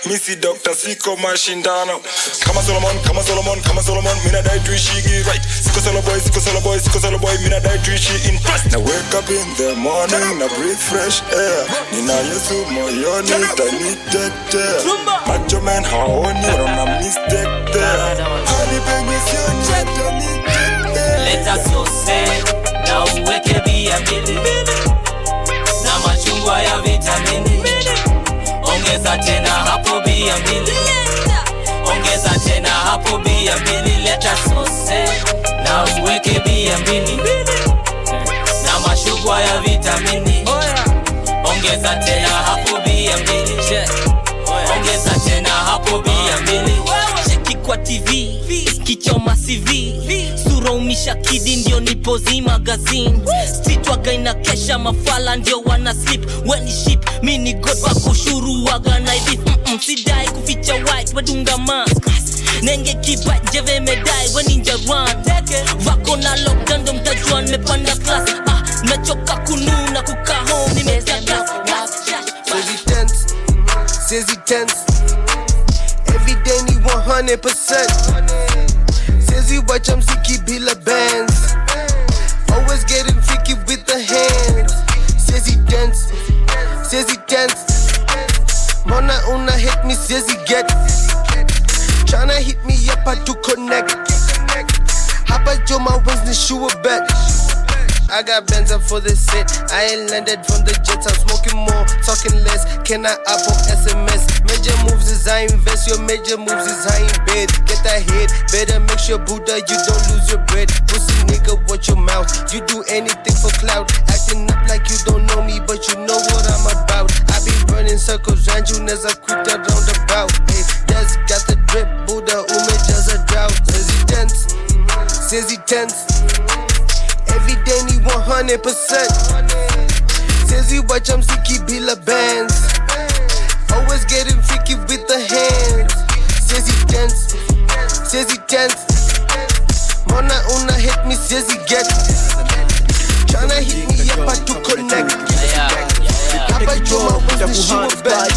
S28: misi dokta siko mashindano kama solomon kama solomon kama solomon. Mina dai tuishigi right. Siko solo boy siko solo boy siko solo boy. Mina dai tuishi in Christ na wake up in the morning na breathe fresh air. Nina yesu moyoni tanitetea macho men haoni wanaona mistake there hadi penye sioni atanitetea
S29: leta sose na uweke bia mbili na machungwa ya vitamini ongeza tena hapo bia mbili ongeza tena hapo bia mbili leta sose na uweke bia mbili na mashugwa ya vitamini. Ongeza tena hapo bia mbili ongeza tena hapo bia mbili
S11: cheki kwa tv kichoma cv Wanaumisha kidi ndio nipozi magazine Street waga inakesha mafala ndio wana sleep When ni mi ni god wako shuru waga kuficha white wadunga mask. Nenge kiba jeve medai weni njaruan Vako na lokando mtajuan mepanda class. Ah, Nachoka kununa kukaa home
S26: nimetaka Siezi tense, Every day ni 100% He watch him Ziki Bila bands. Always getting freaky with the hands. Says he dance, says he dance. Mona una hit me, says he get. Tryna hit me up, I do connect. Hapa Joe, my wings, the shoe a bet. I got bands up for the set. I ain't landed from the jets. I'm smoking more, talking less. Can I up on SMS? Major moves is I invest. Your major moves is I in bed. Get that head. Better make sure Buddha you don't lose your bread. Pussy nigga, watch your mouth. You do anything for clout. Acting up like you don't know me, but you know what I'm about. I be running circles round you as I quit that roundabout. Hey, that's got the drip. Buddha Ume just a drought. Says he tense. Says he tense. Every day need 100%. Says he watch him Ziki Bila bands. Always getting freaky with the hands. Says he dance. Says he dance. Mona una hit me, says he get. Tryna hit me up, I do connect. Hapa Juma was the shoe bet.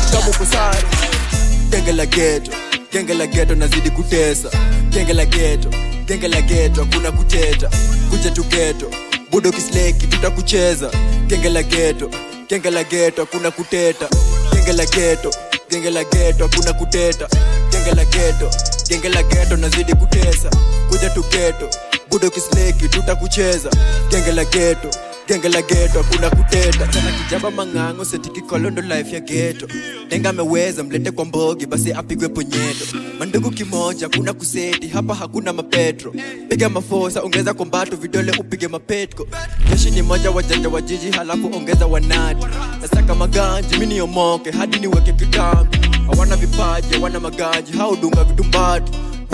S7: genge la geto genge la geto nazidi kutesa genge la geto genge la geto hakuna kuteta kuja tu geto budo kisleki tutakucheza. Genge la geto genge la geto akuna kuteta. Genge la geto genge la geto akuna kuteta. Genge la geto genge la geto nazidi kutesa. Kuja tuketo budo kisleki tutakucheza. Genge la geto genge la geto hakuna kuteta. Tena kijaba mang'ang'o setikikolondo life ya geto tenga ameweza mlete kwa mbogi basi apigwe ponyeto mandugu kimoja kuna kuseti hapa hakuna mapetro. Piga mafosa ongeza kombato vidole upige mapetko. Jeshi ni moja wajanja wa jiji halafu ongeza wanati. Nasaka maganji mi niomoke hadi niweke kitambi. Hawana vipaji hawana magaji haudunga vitumbatu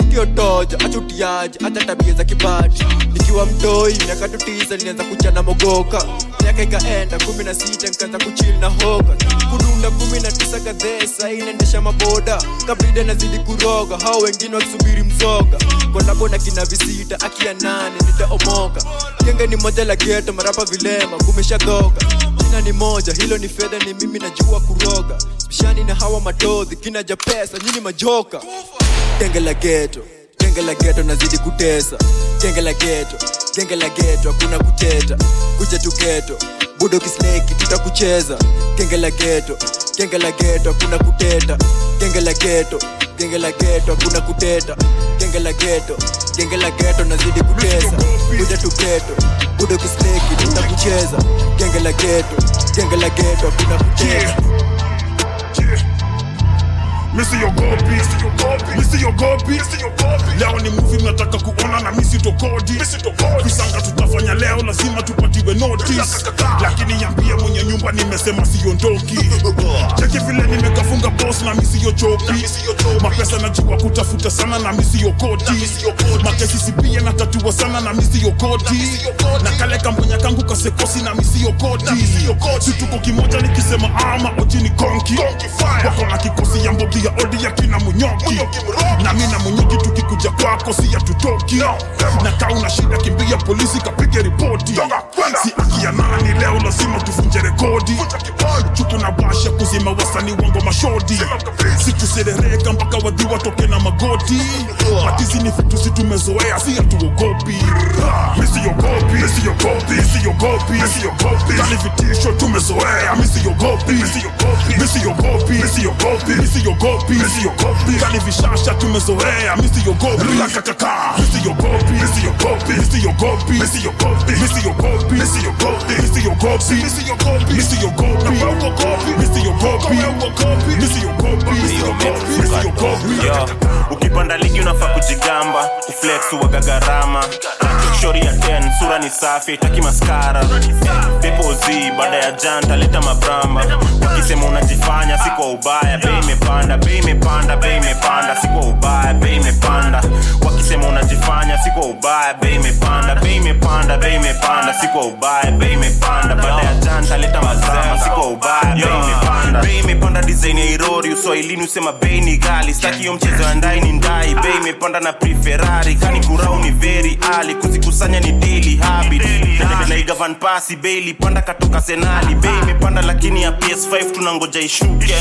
S7: ukiotoja acha utiaji acha tabia za kibati nikiwa mtoi miaka tutiza nilianza kuchana mogoka. Miaka ikaenda kumi na sita nikaanza kuchili na hoka. Kudunda kumi na tisa kadhesa inaendesha maboda. Kabrida nazidi kuroga hao wengine wakisubiri mzoga. Kolabo na kina visita akia nane nitaomoka genge ni moja la geto marapa vilema kumeshagoga jina ni moja hilo ni fedha ni mimi najua kuroga. Bishani na hawa matodhi kinaja pesa nyini majoka. Genge la geto genge la geto nazidi kutesa. Genge la geto genge la geto hakuna kuteta. Kuja tu budo kisleki tutakucheza. Genge la geto genge la geto hakuna kuteta. Genge la geto genge la geto hakuna kuteta. Genge la geto genge la geto nazidi kutesa kuja tuketo budo tutakucheza. Genge la geto genge la geto hakuna kuteta
S30: misiogopi misiogopi leo ni muvi mnataka kuona na misitokodi visanga tutafanya leo lazima tupatiwe notis lakini yambie mwenye nyumba nimesema siondoki cheki vile nimekafunga bos na misiyochoki mapesa najua kutafuta sana na misiyokoti makesisi pia natatua sana na misiyokoti na kale kambonya kangu kasekosi na misiyokoti situko kimoja nikisema ama ojini konki wako na kikosi ya mbogi ya odi ya kina munyoki na mi na munyoki tukikuja kwako si ya tutoki na kaa una shida kimbia polisi kapige ripoti. Si aki ya nani leo lazima tuvunje rekodi. Chuku na basha mzima wasani wangu mashodi sikuserereka mpaka wadhi watoke na magoti matizi ni vitu si tumezoea si hatuogopi misiyogopiani vitisho tumezoea misiyogopiani vishasha tumezoea
S31: misiyogopi ukipanda ligi unafaa kujigamba. Kuflex waga gharama shori ya 10 sura ni safi aitaki maskara pepozi baada ya janta leta mabramba. Wakisema unajifanya si kwa ubaya. Bei imepanda bei imepanda bei imepanda. Si kwa ubaya bei imepanda. Wakisema unajifanya si kwa ubaya. Bei imepanda bei imepanda bei imepanda. Si kwa ubaya bei imepanda. Baada ya janta leta mabramba. Si kwa ubaya bei imepanda bei imepanda design ya irori uswahilini usema bei ni gali staki hiyo mchezo ya ndai ni ndai. Bei imepanda na preferari kani kurau ni veri ali kuzikusanya ni daily habit. Naigavan pasi bei ilipanda katoka senali. Bei imepanda lakini ya ps5 tunangoja ishuke.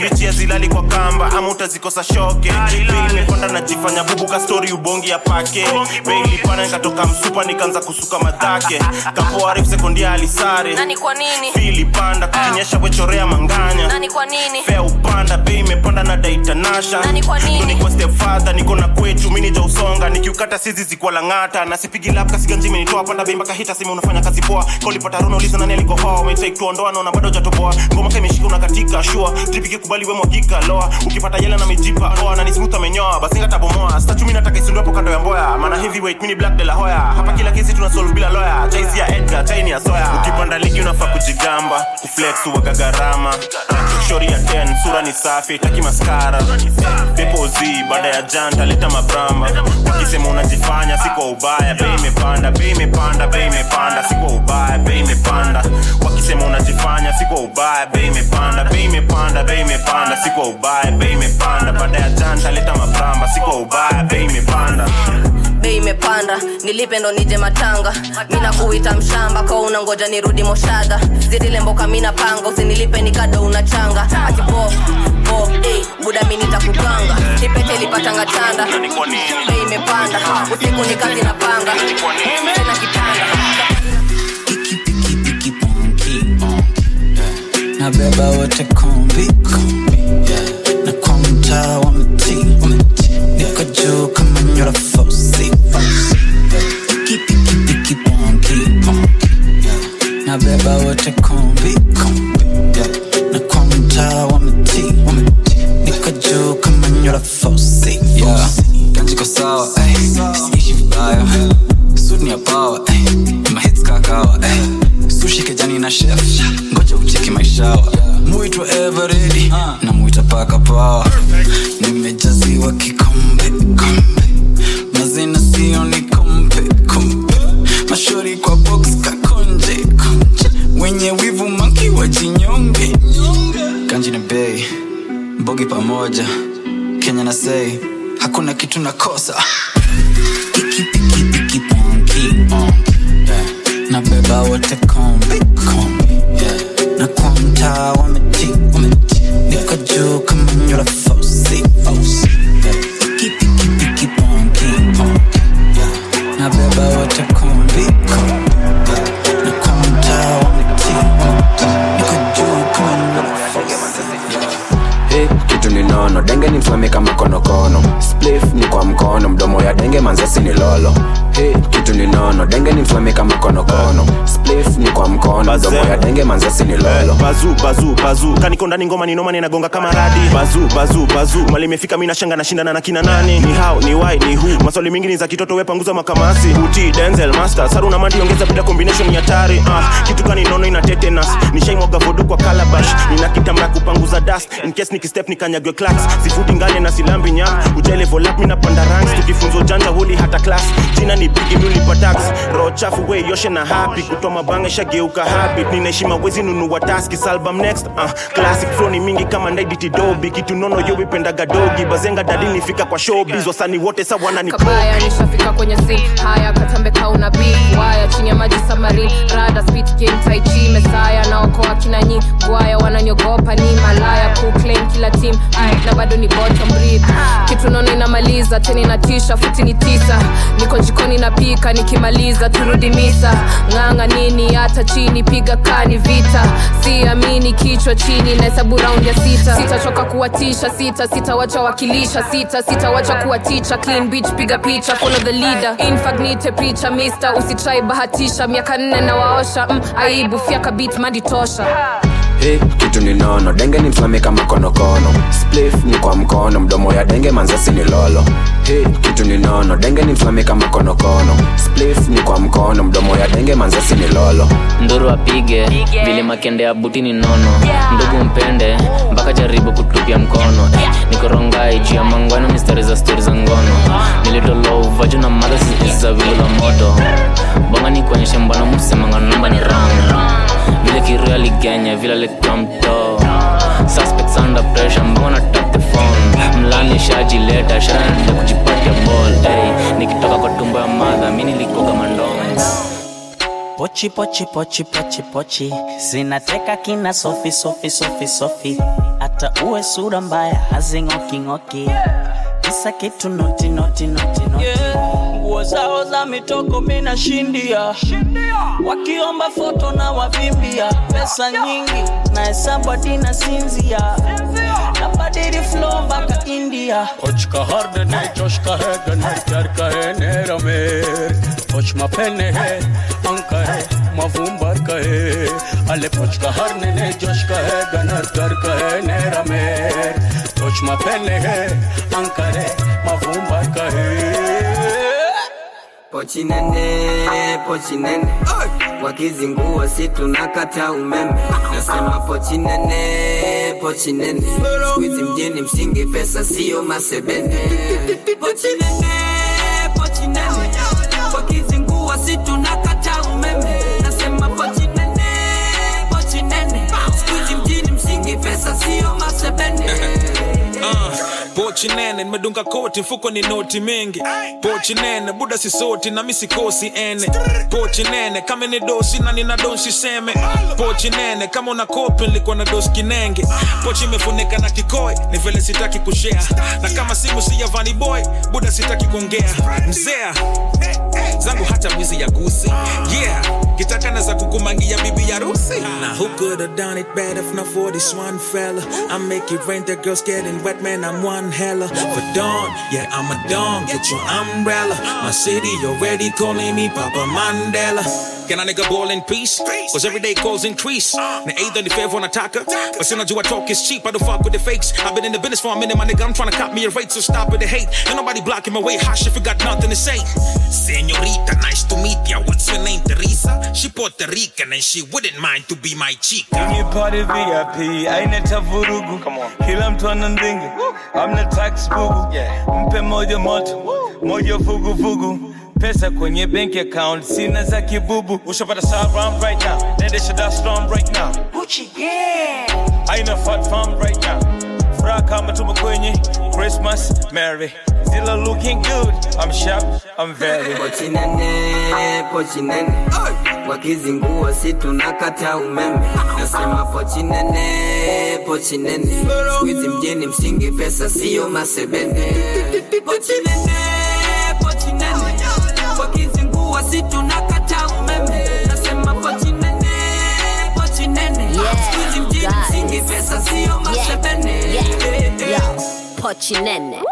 S31: Michi ya zilali kwa kamba ama utazikosa shoke. Bei imepanda najifanya bubuka stori ubongi ya pake. Bei ilipanda nikatoka msupa nikaanza kusuka madhake kapoarif sekondia alisare.
S32: Nani kwa nini?
S31: Fili panda kukinyesha wechorea manganya
S32: nani kwa nini?
S31: Fea upanda bei imepanda na daitanasha
S32: Nani kwa nini?
S31: niko stepfather niko na kwetu mini ja usonga nikiukata sizi zikuwa lang'ata na sipigi lap kasiganji imenitoa panda bei mpaka hita sema unafanya kazi poa. Kolipata runa uliza nani alikohoa umetake tuondoa naona bado hujatoboa ngoma kama imeshika unakatika shua tripiki kubali wewe mwagika loa. Ukipata yela na mijipa oa na nismuth amenyoa. Basi ngata bomoa. Ngatabomoa mimi nataka isundu hapo kando ya mboya. Maana heavyweight mimi black de la hoya. Hapa kila kesi tuna solve bila lawyer. Chaisi ya edgar chaini ya soya ukipanda ligi unafaa kujigamba kuflex uwaga gharama shori ya 10 sura ni safi taki maskara depozi baada ya janta leta mabramba wakisema unajifanya si ubaya bei imepanda bei imepanda bei imepanda si ubaya bei imepanda. Wakisema unajifanya si ubaya bei imepanda bei imepanda bei imepanda si ubaya bei imepanda. Baada ya janta leta mabramba si ubaya bei imepanda
S32: bei imepanda nilipe ndo nije matanga. Mina kuita mshamba kwa unangoja nirudi moshadha zirilemboka mina panga usinilipe nikado unachanga akibo bo hey, lipatangatanda bei imepanda usiku ni kazi na panga. Tena kitanda.
S33: Nabeba wote kombi yeah. na kwa mtaa wameti wote kombi na kwa mtaa wameti niko juu kama nyora fosi yeah. kanjiko sawa siishi vibaya sudi ya pawa mahits kakawa sushi kejani na chef. Ngoja ucheki maishawa muitwa everedi na muita paka pawa nimejaziwa kikombe kombe mbogi pamoja kenya na sei hakuna kitu nakosa. Nabeba wote kombi kombi. Yeah. na kwa mtaa wameti niko juu kama nyora fosi fosi
S34: nono denge ni ya denge manzesi ni lolo. Hey, kitu ni nono denge ni mfame kama konokono. Splif ni kwa mkono mdomo ya denge manzesi ni lolo.
S31: Bazu bazu bazu. Kaniko ngoma ni noma ninagonga kama radi. Bazu bazu bazu. Mali imefika mi nashanga nashindana na kina nani? Ni how ni why ni who? Maswali mingi ni za kitoto wepanguza makamasi. Uti denzel master. Saru na mandi ongeza bila combination ya tari. Ah, kitu kani nono ina tetanus? Nishaimwaga vodu kwa calabash. Nina kitamba kupanguza dust. In case nikistep nikanyagwe clacks. Sifuti ngale na silambi nyam ujele volap mi napanda ranks. Tukifunza ujanja huli hata class. Jina ni bigi mi ulipa tax. Roho chafu we yoshe na happy. Kutoa mabanga shageuka habit. Ninaheshima wezi nunua taski album next? Uh, classic flow ni mingi kama ndaiditi dobi kitu nono yo wipendaga dogi. Bazenga dadi nifika kwa showbiz. Wasani wote sa wanani
S35: kabaya nishafika kwenye scene. Haya katambe kauna beef waya chini ya maji samari rada speed game tai chi mesaya. Naokoa kina nyi. Bwaya wananiogopa ni malaya. Kuclaim kila team. Ay, na bado ni bottom rib kitu nono inamaliza tena inatisha futi ni tisa. Niko jikoni napika nikimaliza turudi misa. Ng'anga nini hata chini piga kani vita. Siamini kichwa chini nahesabu raundi ya sita. Sitachoka kuwatisha sita sitawacha wakilisha sita sitawacha kuwaticha clean beach piga picha follow the leader. Infagnite picha mister. Usitrai bahatisha miaka nne na waosha mm, aibu fyaka bit madi tosha
S34: Hey, kitu ni nono. Denge ni msame kama konokono. Splif ni kwa mkono. Mdomo ya denge manzasi ni lolo. Hey, kitu ni nono. Denge ni msame kama konokono. Splif ni kwa mkono. Mdomo ya denge manzasi ni lolo.
S36: Nduru apige. Vile makende ya buti ni nono. Ndugu mpende mpaka jaribu kutupia mkono. Yeah. nikorongai juu ya mangwano mistari za stori za ngono. Nilitolouvaju na madha za la moto. Bonga ni kuonyeshe mbwana musemanga namba ni wrong vile kireli kenya vile likamto suspects under pressure mbona tap the phone? Mlani shajileta shanaenda kujipatia ball. Hey, nikitoka kwa tumbo ya madha mi nilikoga mandongs
S37: pochi pochi pochi pochi pochi. Zinateka kina sofi sofi sofi sofi. Hata uwe sura mbaya hazing'oking'oki yeah. kisa kitu noti noti noti noti.
S17: yeah nguo zao za mitoko mina shindia, wakiomba foto na wavimbia, pesa nyingi na hesabu na sinzia, nabadili flow mpaka India.
S38: Ochka harde ne choshka hai ganai pyar ka hai nera mer, och mapene hai anka mavumbar ka hai, ale pochka harne ne joshka hai ganar kar ka hai nera mer, och mapene hai anka hai mavumbar ka.
S11: Pochi nene pochi nene. Wakizingua si tunakata umeme. Nasema pochi nene pochi nene. Skuizi mjini msingi pesa siyo masebene.
S17: Pochi nene pochi nene
S2: nimedunga koti mfuko ni noti mingi. Pochi nene buda sisoti na misikosi ene. Pochi nene kama ni dosi na nina donsi seme. Pochi nene kama una kopi nilikuwa na dosi kinenge. Pochi imefunika na kikoi ni vile sitaki kushea na kama simu si ya vani boy buda sitaki kuongea. Mzea zangu hata mwizi ya gusi yeah kitaka naza kukumangia bibi harusi now who could have done it better if not for this one fella I make it rain the girls getting wet man I'm one hella for dawn yeah I'm a dawn get your umbrella my city already calling me Papa Mandela Can a nigga ball in peace? Cause every day calls increase. Uh. Na either ni favor nataka. But soon as you talk is cheap. I don't fuck with the fakes. I've been in the business for a minute, my nigga. I'm trying to cop me a rate, so stop with the hate. Ain't nobody blocking my way. Hush if you got nothing to say. Senorita, nice to meet ya. What's your name, Teresa? She Puerto Rican and she wouldn't mind to be my chica.
S39: Kwenye party VIP aineta vurugu kila mtu ana ndingi amna tax bugu mpe moja moto. Moja vuguvugu pesa kwenye bank account. Sina za kibubu. Ushapata saram right now. Nendesha Dar es Salaam right now. Aina fat farm right now furaha kama tumo kwenye Christmas Merry. Zilla looking good. I'm sharp I'm very.
S11: Pochi nene pochi nene. Wakizingua si tunakata umeme. Nasema pochi nene pochi nene. Skuizi mjini msingi pesa siyo masebene.
S17: Pochi nene
S15: Yo, pochi nene.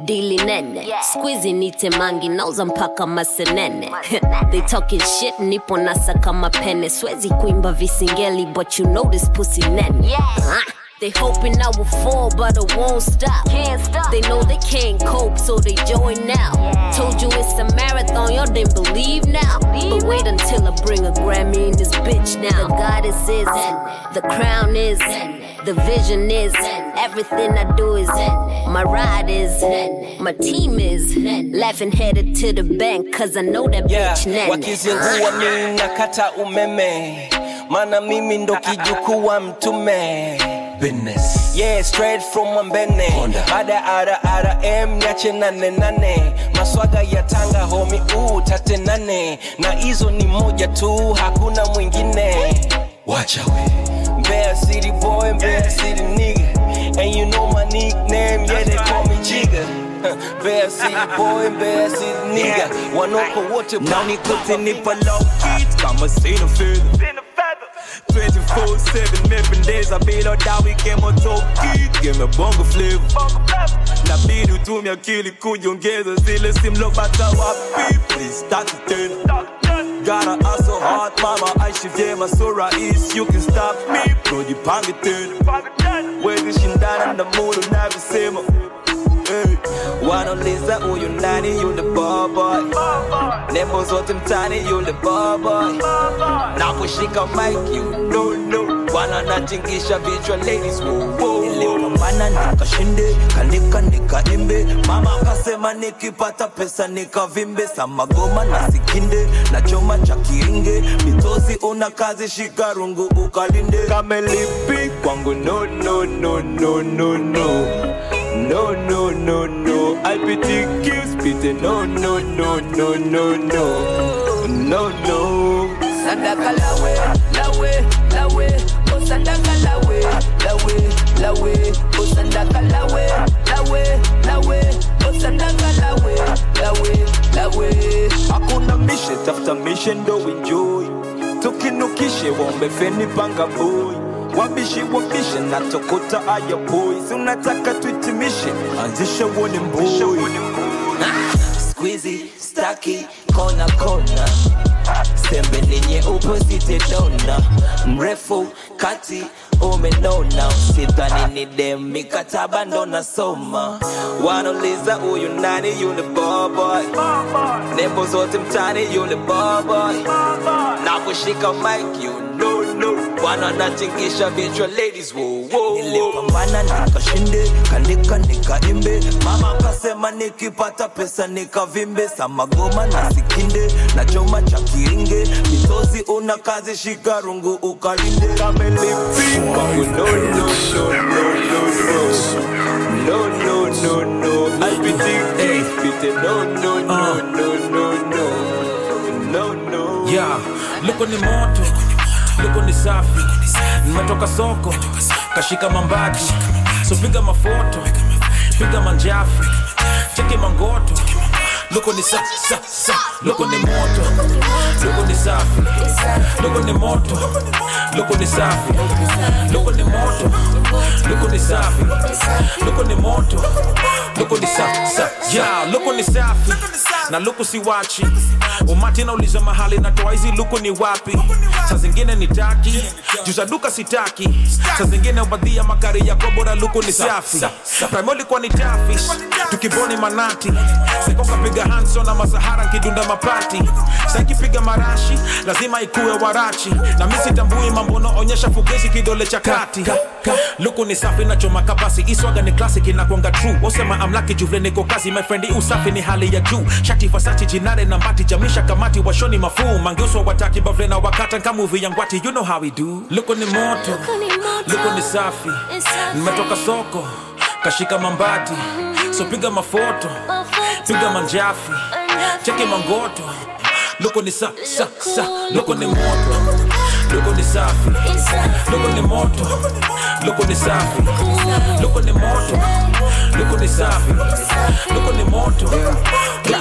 S15: Dili nene. Squizi nite mangi nauza mpaka masenene. They talking shit nipo nasa kama pene swezi kuimba visingeli but you know this pussy nene. Ah, They hoping I will fall, but I won't stop. Can't stop. They know they can't cope, so they join now. Told you it's a marathon, y'all didn't believe now. But wait until I bring a Grammy in this bitch now. The goddess is, the crown is, the vision is, everything I do is, my ride is, my team is, laughing headed to the bank, cause I know that
S13: yeah,
S15: bitch nene.
S13: wakizingua mi nakata umeme. Mana mimi ndo kijukuu wa mtume. Business. yeah straight from mwambene ada ara ara m nyache nane nane. Maswaga ya tanga homi uu tate nane. Na hizo ni moja tu hakuna mwingine. Wacha we Bad city boy and yeah. city nigga. And you know my nickname, yeah, they call me Jigga. Bad city boy and bad city nigga. Wanoka wote
S17: na nikutinipa low key. Kama sina fedha 24-7 every days abila da weekend motoki game bongo flavor. Nabidi utumia akili kujiongeza zile simlopata wapi please tatu tena gotta hustle hard, mama. I should be my Sora is. You can stop me, bro. You pang it in. Where is she down and the mood will never see me. Why don't Lisa oh, who you nanny, you the bar boy. Nemos what him tiny, you the bar boy. Now push she on mic, you no, no wananatingisha vichwa ladies nilipambana nikashinde kanika nikaimbe mama akasema nikipata pesa nikavimbe. Samagoma na sikinde na choma cha kiringe. Mitozi una kazi ukalinde. Kamelipi kwangu no no no no no no. No no no no. IPTQ spit no no no no no no. No no.
S40: Sandaka lawe, lawe, lawe, oh sandaka lawe, lawe, lawe, oh sandaka lawe, lawe, lawe, oh sandaka lawe, lawe,
S41: hakuna mishe tafuta mishe ndo enjoy. Tukinukishe wombe feni panga boy. Wabishi wabishe na tokota aya boys unataka tuitimishe anzisha uone mboy.
S17: Squeezy staki kona kona sembe ni nyeupe sitedona mrefu kati umenona. Sidhani ni dem mikataba ndo nasoma wanauliza huyu nani? Yule boboy. Nembo zote mtani yule boboy. Naposhika mike you know no. Bwana anachingisha vichwa ladies wo, wo, wo. nilipambana nikashinde kandika nikaimbe mama kasema nikipata pesa nikavimbe samagoma na sikinde na choma cha kiringe. Mitozi una kazi shika rungu ukalinde. Kamelipika no no no no no no. No no no I be think spit no no no uh. no no no. No no.
S2: Yeah. Luko ni moto luko ni safi. Nimetoka soko kashika mambati so piga mafoto piga manjafi. Cheki mangoto. Luko ni sa, sa, sa. luko ni moto. Luko ni safi. Luko ni moto. Luko ni safi. Luko ni moto. Luko ni safi. Luko ni moto. luko ni sa, sa. yeah luko ni safi na luku siwachi umati nauliza mahali natoa hizi luku ni wapi. Saa zingine ni taki. Juza duka sitaki. Saa zingine ubadhia makari yako bora luku ni safi. likuwa ni tafis tukiboni manati. Sekokapiga hanso na masahara nkidunda mapati. Sakipiga marashi lazima ikuwe warachi na misitambui mambo naonyesha onyesha fugezi kidole cha kati. luku ni safi nachoma kabasi. Iswaga ni klasiki na kwanga true osema amlaki juvle niko kazi my friend usafi ni hali ya juu. Shati fasachi jinare na mbati jamisha kamati washoni mafuu. Mangeuswa wataki bavle na wakata nkamuvi ya ngwati. You know how we do. Luko ni moto. Luko ni safi. Nimetoka soko kashika mambati. So piga mafoto. Piga manjafi. Cheke mangoto. Luko ni sa, sa, sa. luko ni moto luko ni safi. Loko ni moto. Loko ni safi. Loko ni moto. Loko ni safi. Loko ni moto. Ni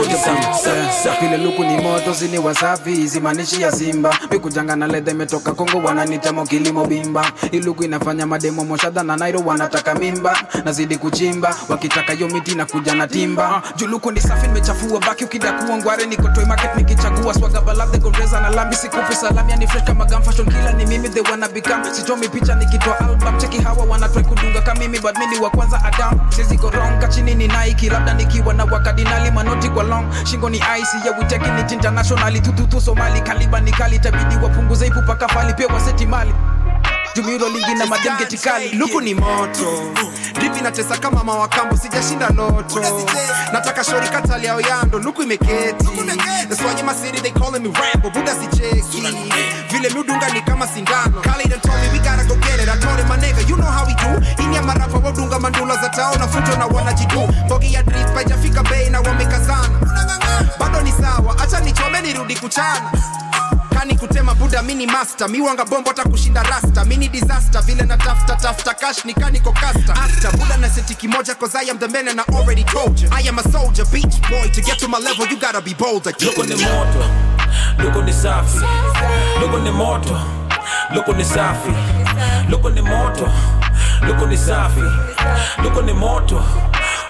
S42: vile luku ni moto zini wasafi zimanishi ya simba. Mikujanga na ledha metoka kongo wananitamo kilimo bimba iluku inafanya mademo moshadha na nairo wanataka mimba. Nazidi kuchimba wakitaka yo miti na kuja na timba. Juluku ni safi nimechafua baki ukidakuwa ngware nikotoi market nikichagua. Swaga balade goreza na lambi sikupi salami yani fresh kama gam fashion killer ni mimi they wanna become. Sitomi picha nikitoa album. Cheki hawa wanatrai kudunga kama mimi but mimi wa kwanza adam. Sizi go wrong kachini ni Nike labda nikiwa na wakadinali manoti kwa long. Shingo ni ice ya we taking it internationally. Tututu Somali kaliba ni kali tabidi wapunguze ipu paka fali pia waseti mali. Jumiro lingi na madem getikali.
S43: luku ni moto. Dripi natesa kama mawakambo sijashinda loto. Nataka shori katali yao yando luku imeketi. That's why my city they calling me Rambo buda sicheki vile miudunga ni kama sindano. Kali done told we gotta go get it. I told him my nigga you know how we do. Ini ya marafa wadunga mandula za tao na futo na wanajidu bogi ya drip haijafika bei na wamekazana bado ni sawa acha nichome nirudi kuchana. Kani kutema buda mini master. Miwanga bombo hata kushinda rasta. Mini disaster vile na tafta tafta cash ni kaniko kasta after buda na seti kimoja cause I am the man and I already told you I am a soldier beach boy. To get to my level you gotta be bolder.
S2: Luko ni moto luko ni safi luko ni moto luko ni safi luko ni moto luko ni safi luko ni moto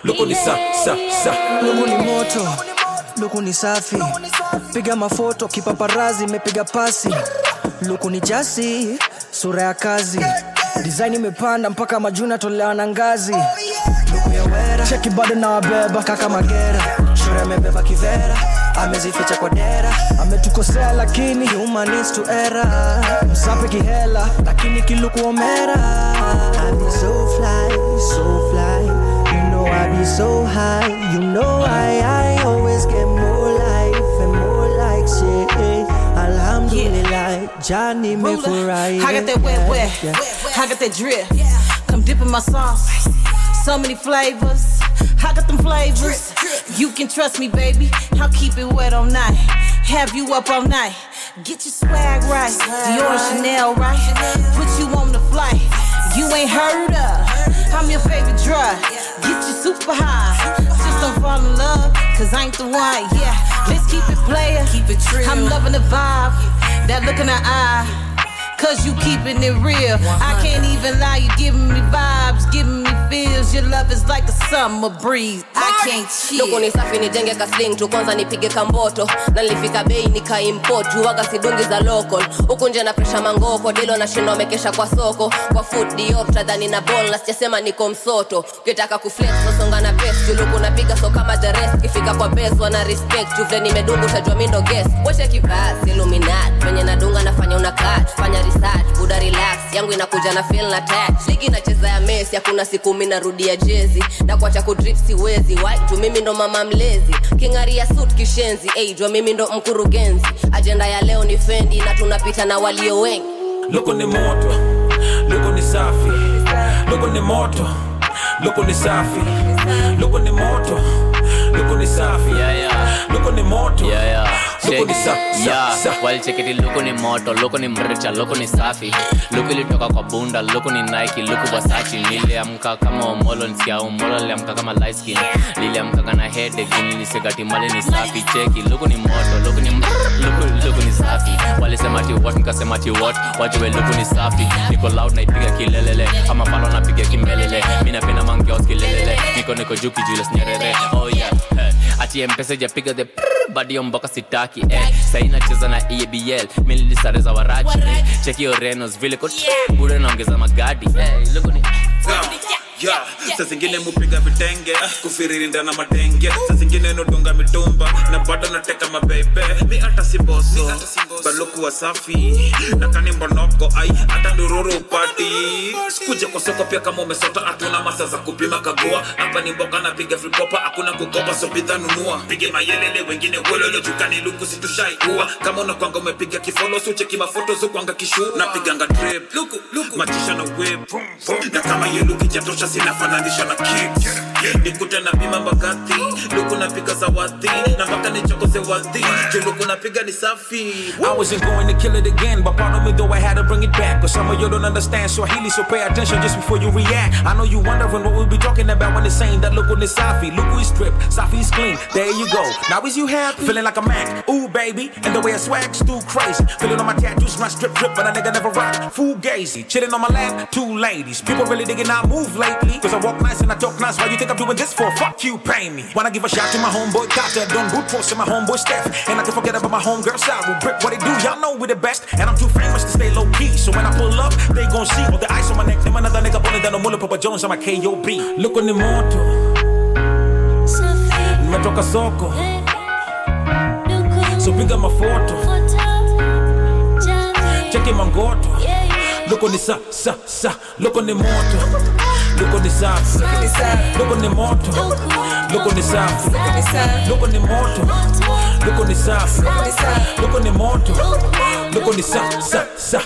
S2: luko ni sa, sa, sa.
S16: luku ni moto luku ni safi piga mafoto kipaparazi mepiga pasi luku ni jasi sura ya kazi design imepanda mpaka majuna tolewa na ngazi luku ya wera cheki bado na wabeba kaka magera shura amebeba kivera amezificha kwa dera ametukosea lakini humanis to error msape kihela lakini kiluku omera
S44: I be so fly, so fly. You know I be so high. You know I, I always get more life and more like shit. Alhamdulillah, Johnny me for
S20: I got that wet, wet. I got that drip. Come dip in my sauce. So many flavors. I got them flavors. You can trust me, baby. I'll keep it wet all night. Have you up all night.
S45: Get your swag right. Dior and Chanel right. Put you on the flight. You ain't heard of. I'm your favorite drug. Get you super high. Just don't fall in love, cause I ain't the one. Yeah, let's keep it player. Keep it true. I'm loving the vibe. That look in the eye. Cause you keeping it real. I can't even lie, you giving me vibes, giving me feels. Your love is like a summer breeze. I can't chill.
S32: luku ni safi nijenge kasling tu kwanza nipige kamboto. Na nilifika bei nikaimport juwaga sidungi za local. Huku nje na presha mangoko dilo na shindo amekesha kwa soko. Kwa food dioptra dhani na bol na sijasema niko msoto. Ukitaka kuflex na pes juluku napiga so kama the rest. Kifika kwa bes wana respect juvle nimedungu utajua mindo guess washe kivasi illuminat venye nadunga nafanya una cut fanya research buda relax yangu inakuja na feel na touch. Ligi nacheza ya mesi hakuna siku mi narudia jezi. Na kuacha kudrip siwezi. Waitu mimi ndo mama mlezi. Kingaria sut kishenzi. Hey, mimi ndo mkurugenzi. Ajenda ya leo ni fendi na tunapita na walio wengi.
S2: Loko ni moto. Loko ni safi. Loko ni moto. Loko ni safi. Loko ni moto. Loko ni safi. Loko ni moto. Yeah, ni sa.
S36: walicheketi luku ni moto luku ni mricha luku ni safi. Luku ilitoka kwa bunda luku ni nike luku wasachi niliamka kama omolo nsikia omolo liamka kama liskin liliamkaka na headache nilisekati mali ni safi. Cheki luku ni moto luku ni luku, luku ni safi. Walisema ti what nikasema ti what? Wajue luku ni safi. Niko loud naipiga kilelele. Ama palo napiga kimbelele mi napenda mangeos kilelele niko niko juu kijules nyerere oh yeah ati mpesa japiga the badio mboka sitaki eh. saina cheza na ebl mililisareza warachi eh. chekio renos vile ko bure naongeza magadi eh.
S2: Yeah, saa zingine mupiga vitenge kufiririnda na matenge. Saa zingine nudunga mitumba na bado nateka mabebe. Mi hata si boso. Baluku safi na kani mbonoko ai hata ndururu upati. Kuja kwa soko pia kama umesota hatuna masa za kupima kagua. Hapa ni mboka napiga fripopa hakuna kukopa so bidhaa nunua. Pige mayelele wengine wololo jukani luku situshai kuwa. Kama unakwanga umepiga kifolo sucheki mafoto zukwanga kishu napiganga trip. Luku luku. Machisha na web na kama yeluki jatosha zinafananishwa na kings nikute na bima mbagathi luku napiga zawadi na mpaka nichokoze wadhi juu luku napiga ni safi
S46: I wasn't going to kill it again, but part of me though I had to bring it back. Cause some of you don't understand Swahili, so pay attention just before you react. I know you wondering what we'll be talking about when it's saying that look on this Safi. Look who is stripped, Safi's clean. There you go. Now is you happy? Feeling like a Mac, ooh baby. And the way I swag's too crazy. Feeling on my tattoos, my strip drip, but a nigga never rock. Full gazy, chilling on my lap, two ladies. People really digging I move lately. Cause I walk nice and I talk nice. Why you think I'm doing this for? Fuck you, pay me. Wanna give a shout to my homeboy Kata, done boot force to my homeboy Steph. And I can forget about my homegirl Saru. Brick what they do, y'all know we the best. And I'm too famous to stay low key. So when I pull up, they gon' see all the ice on my neck. Them another nigga pulling down the mullet, Papa Jones on my KOB.
S2: Look on the motor. moto nimetoka soko so piga mafoto cheki mangoto luko ni sa sa sa luko ni moto luko ni safi luko ni moto luko ni safi luko ni moto luko ni safi luko ni moto luko ni sa sa sa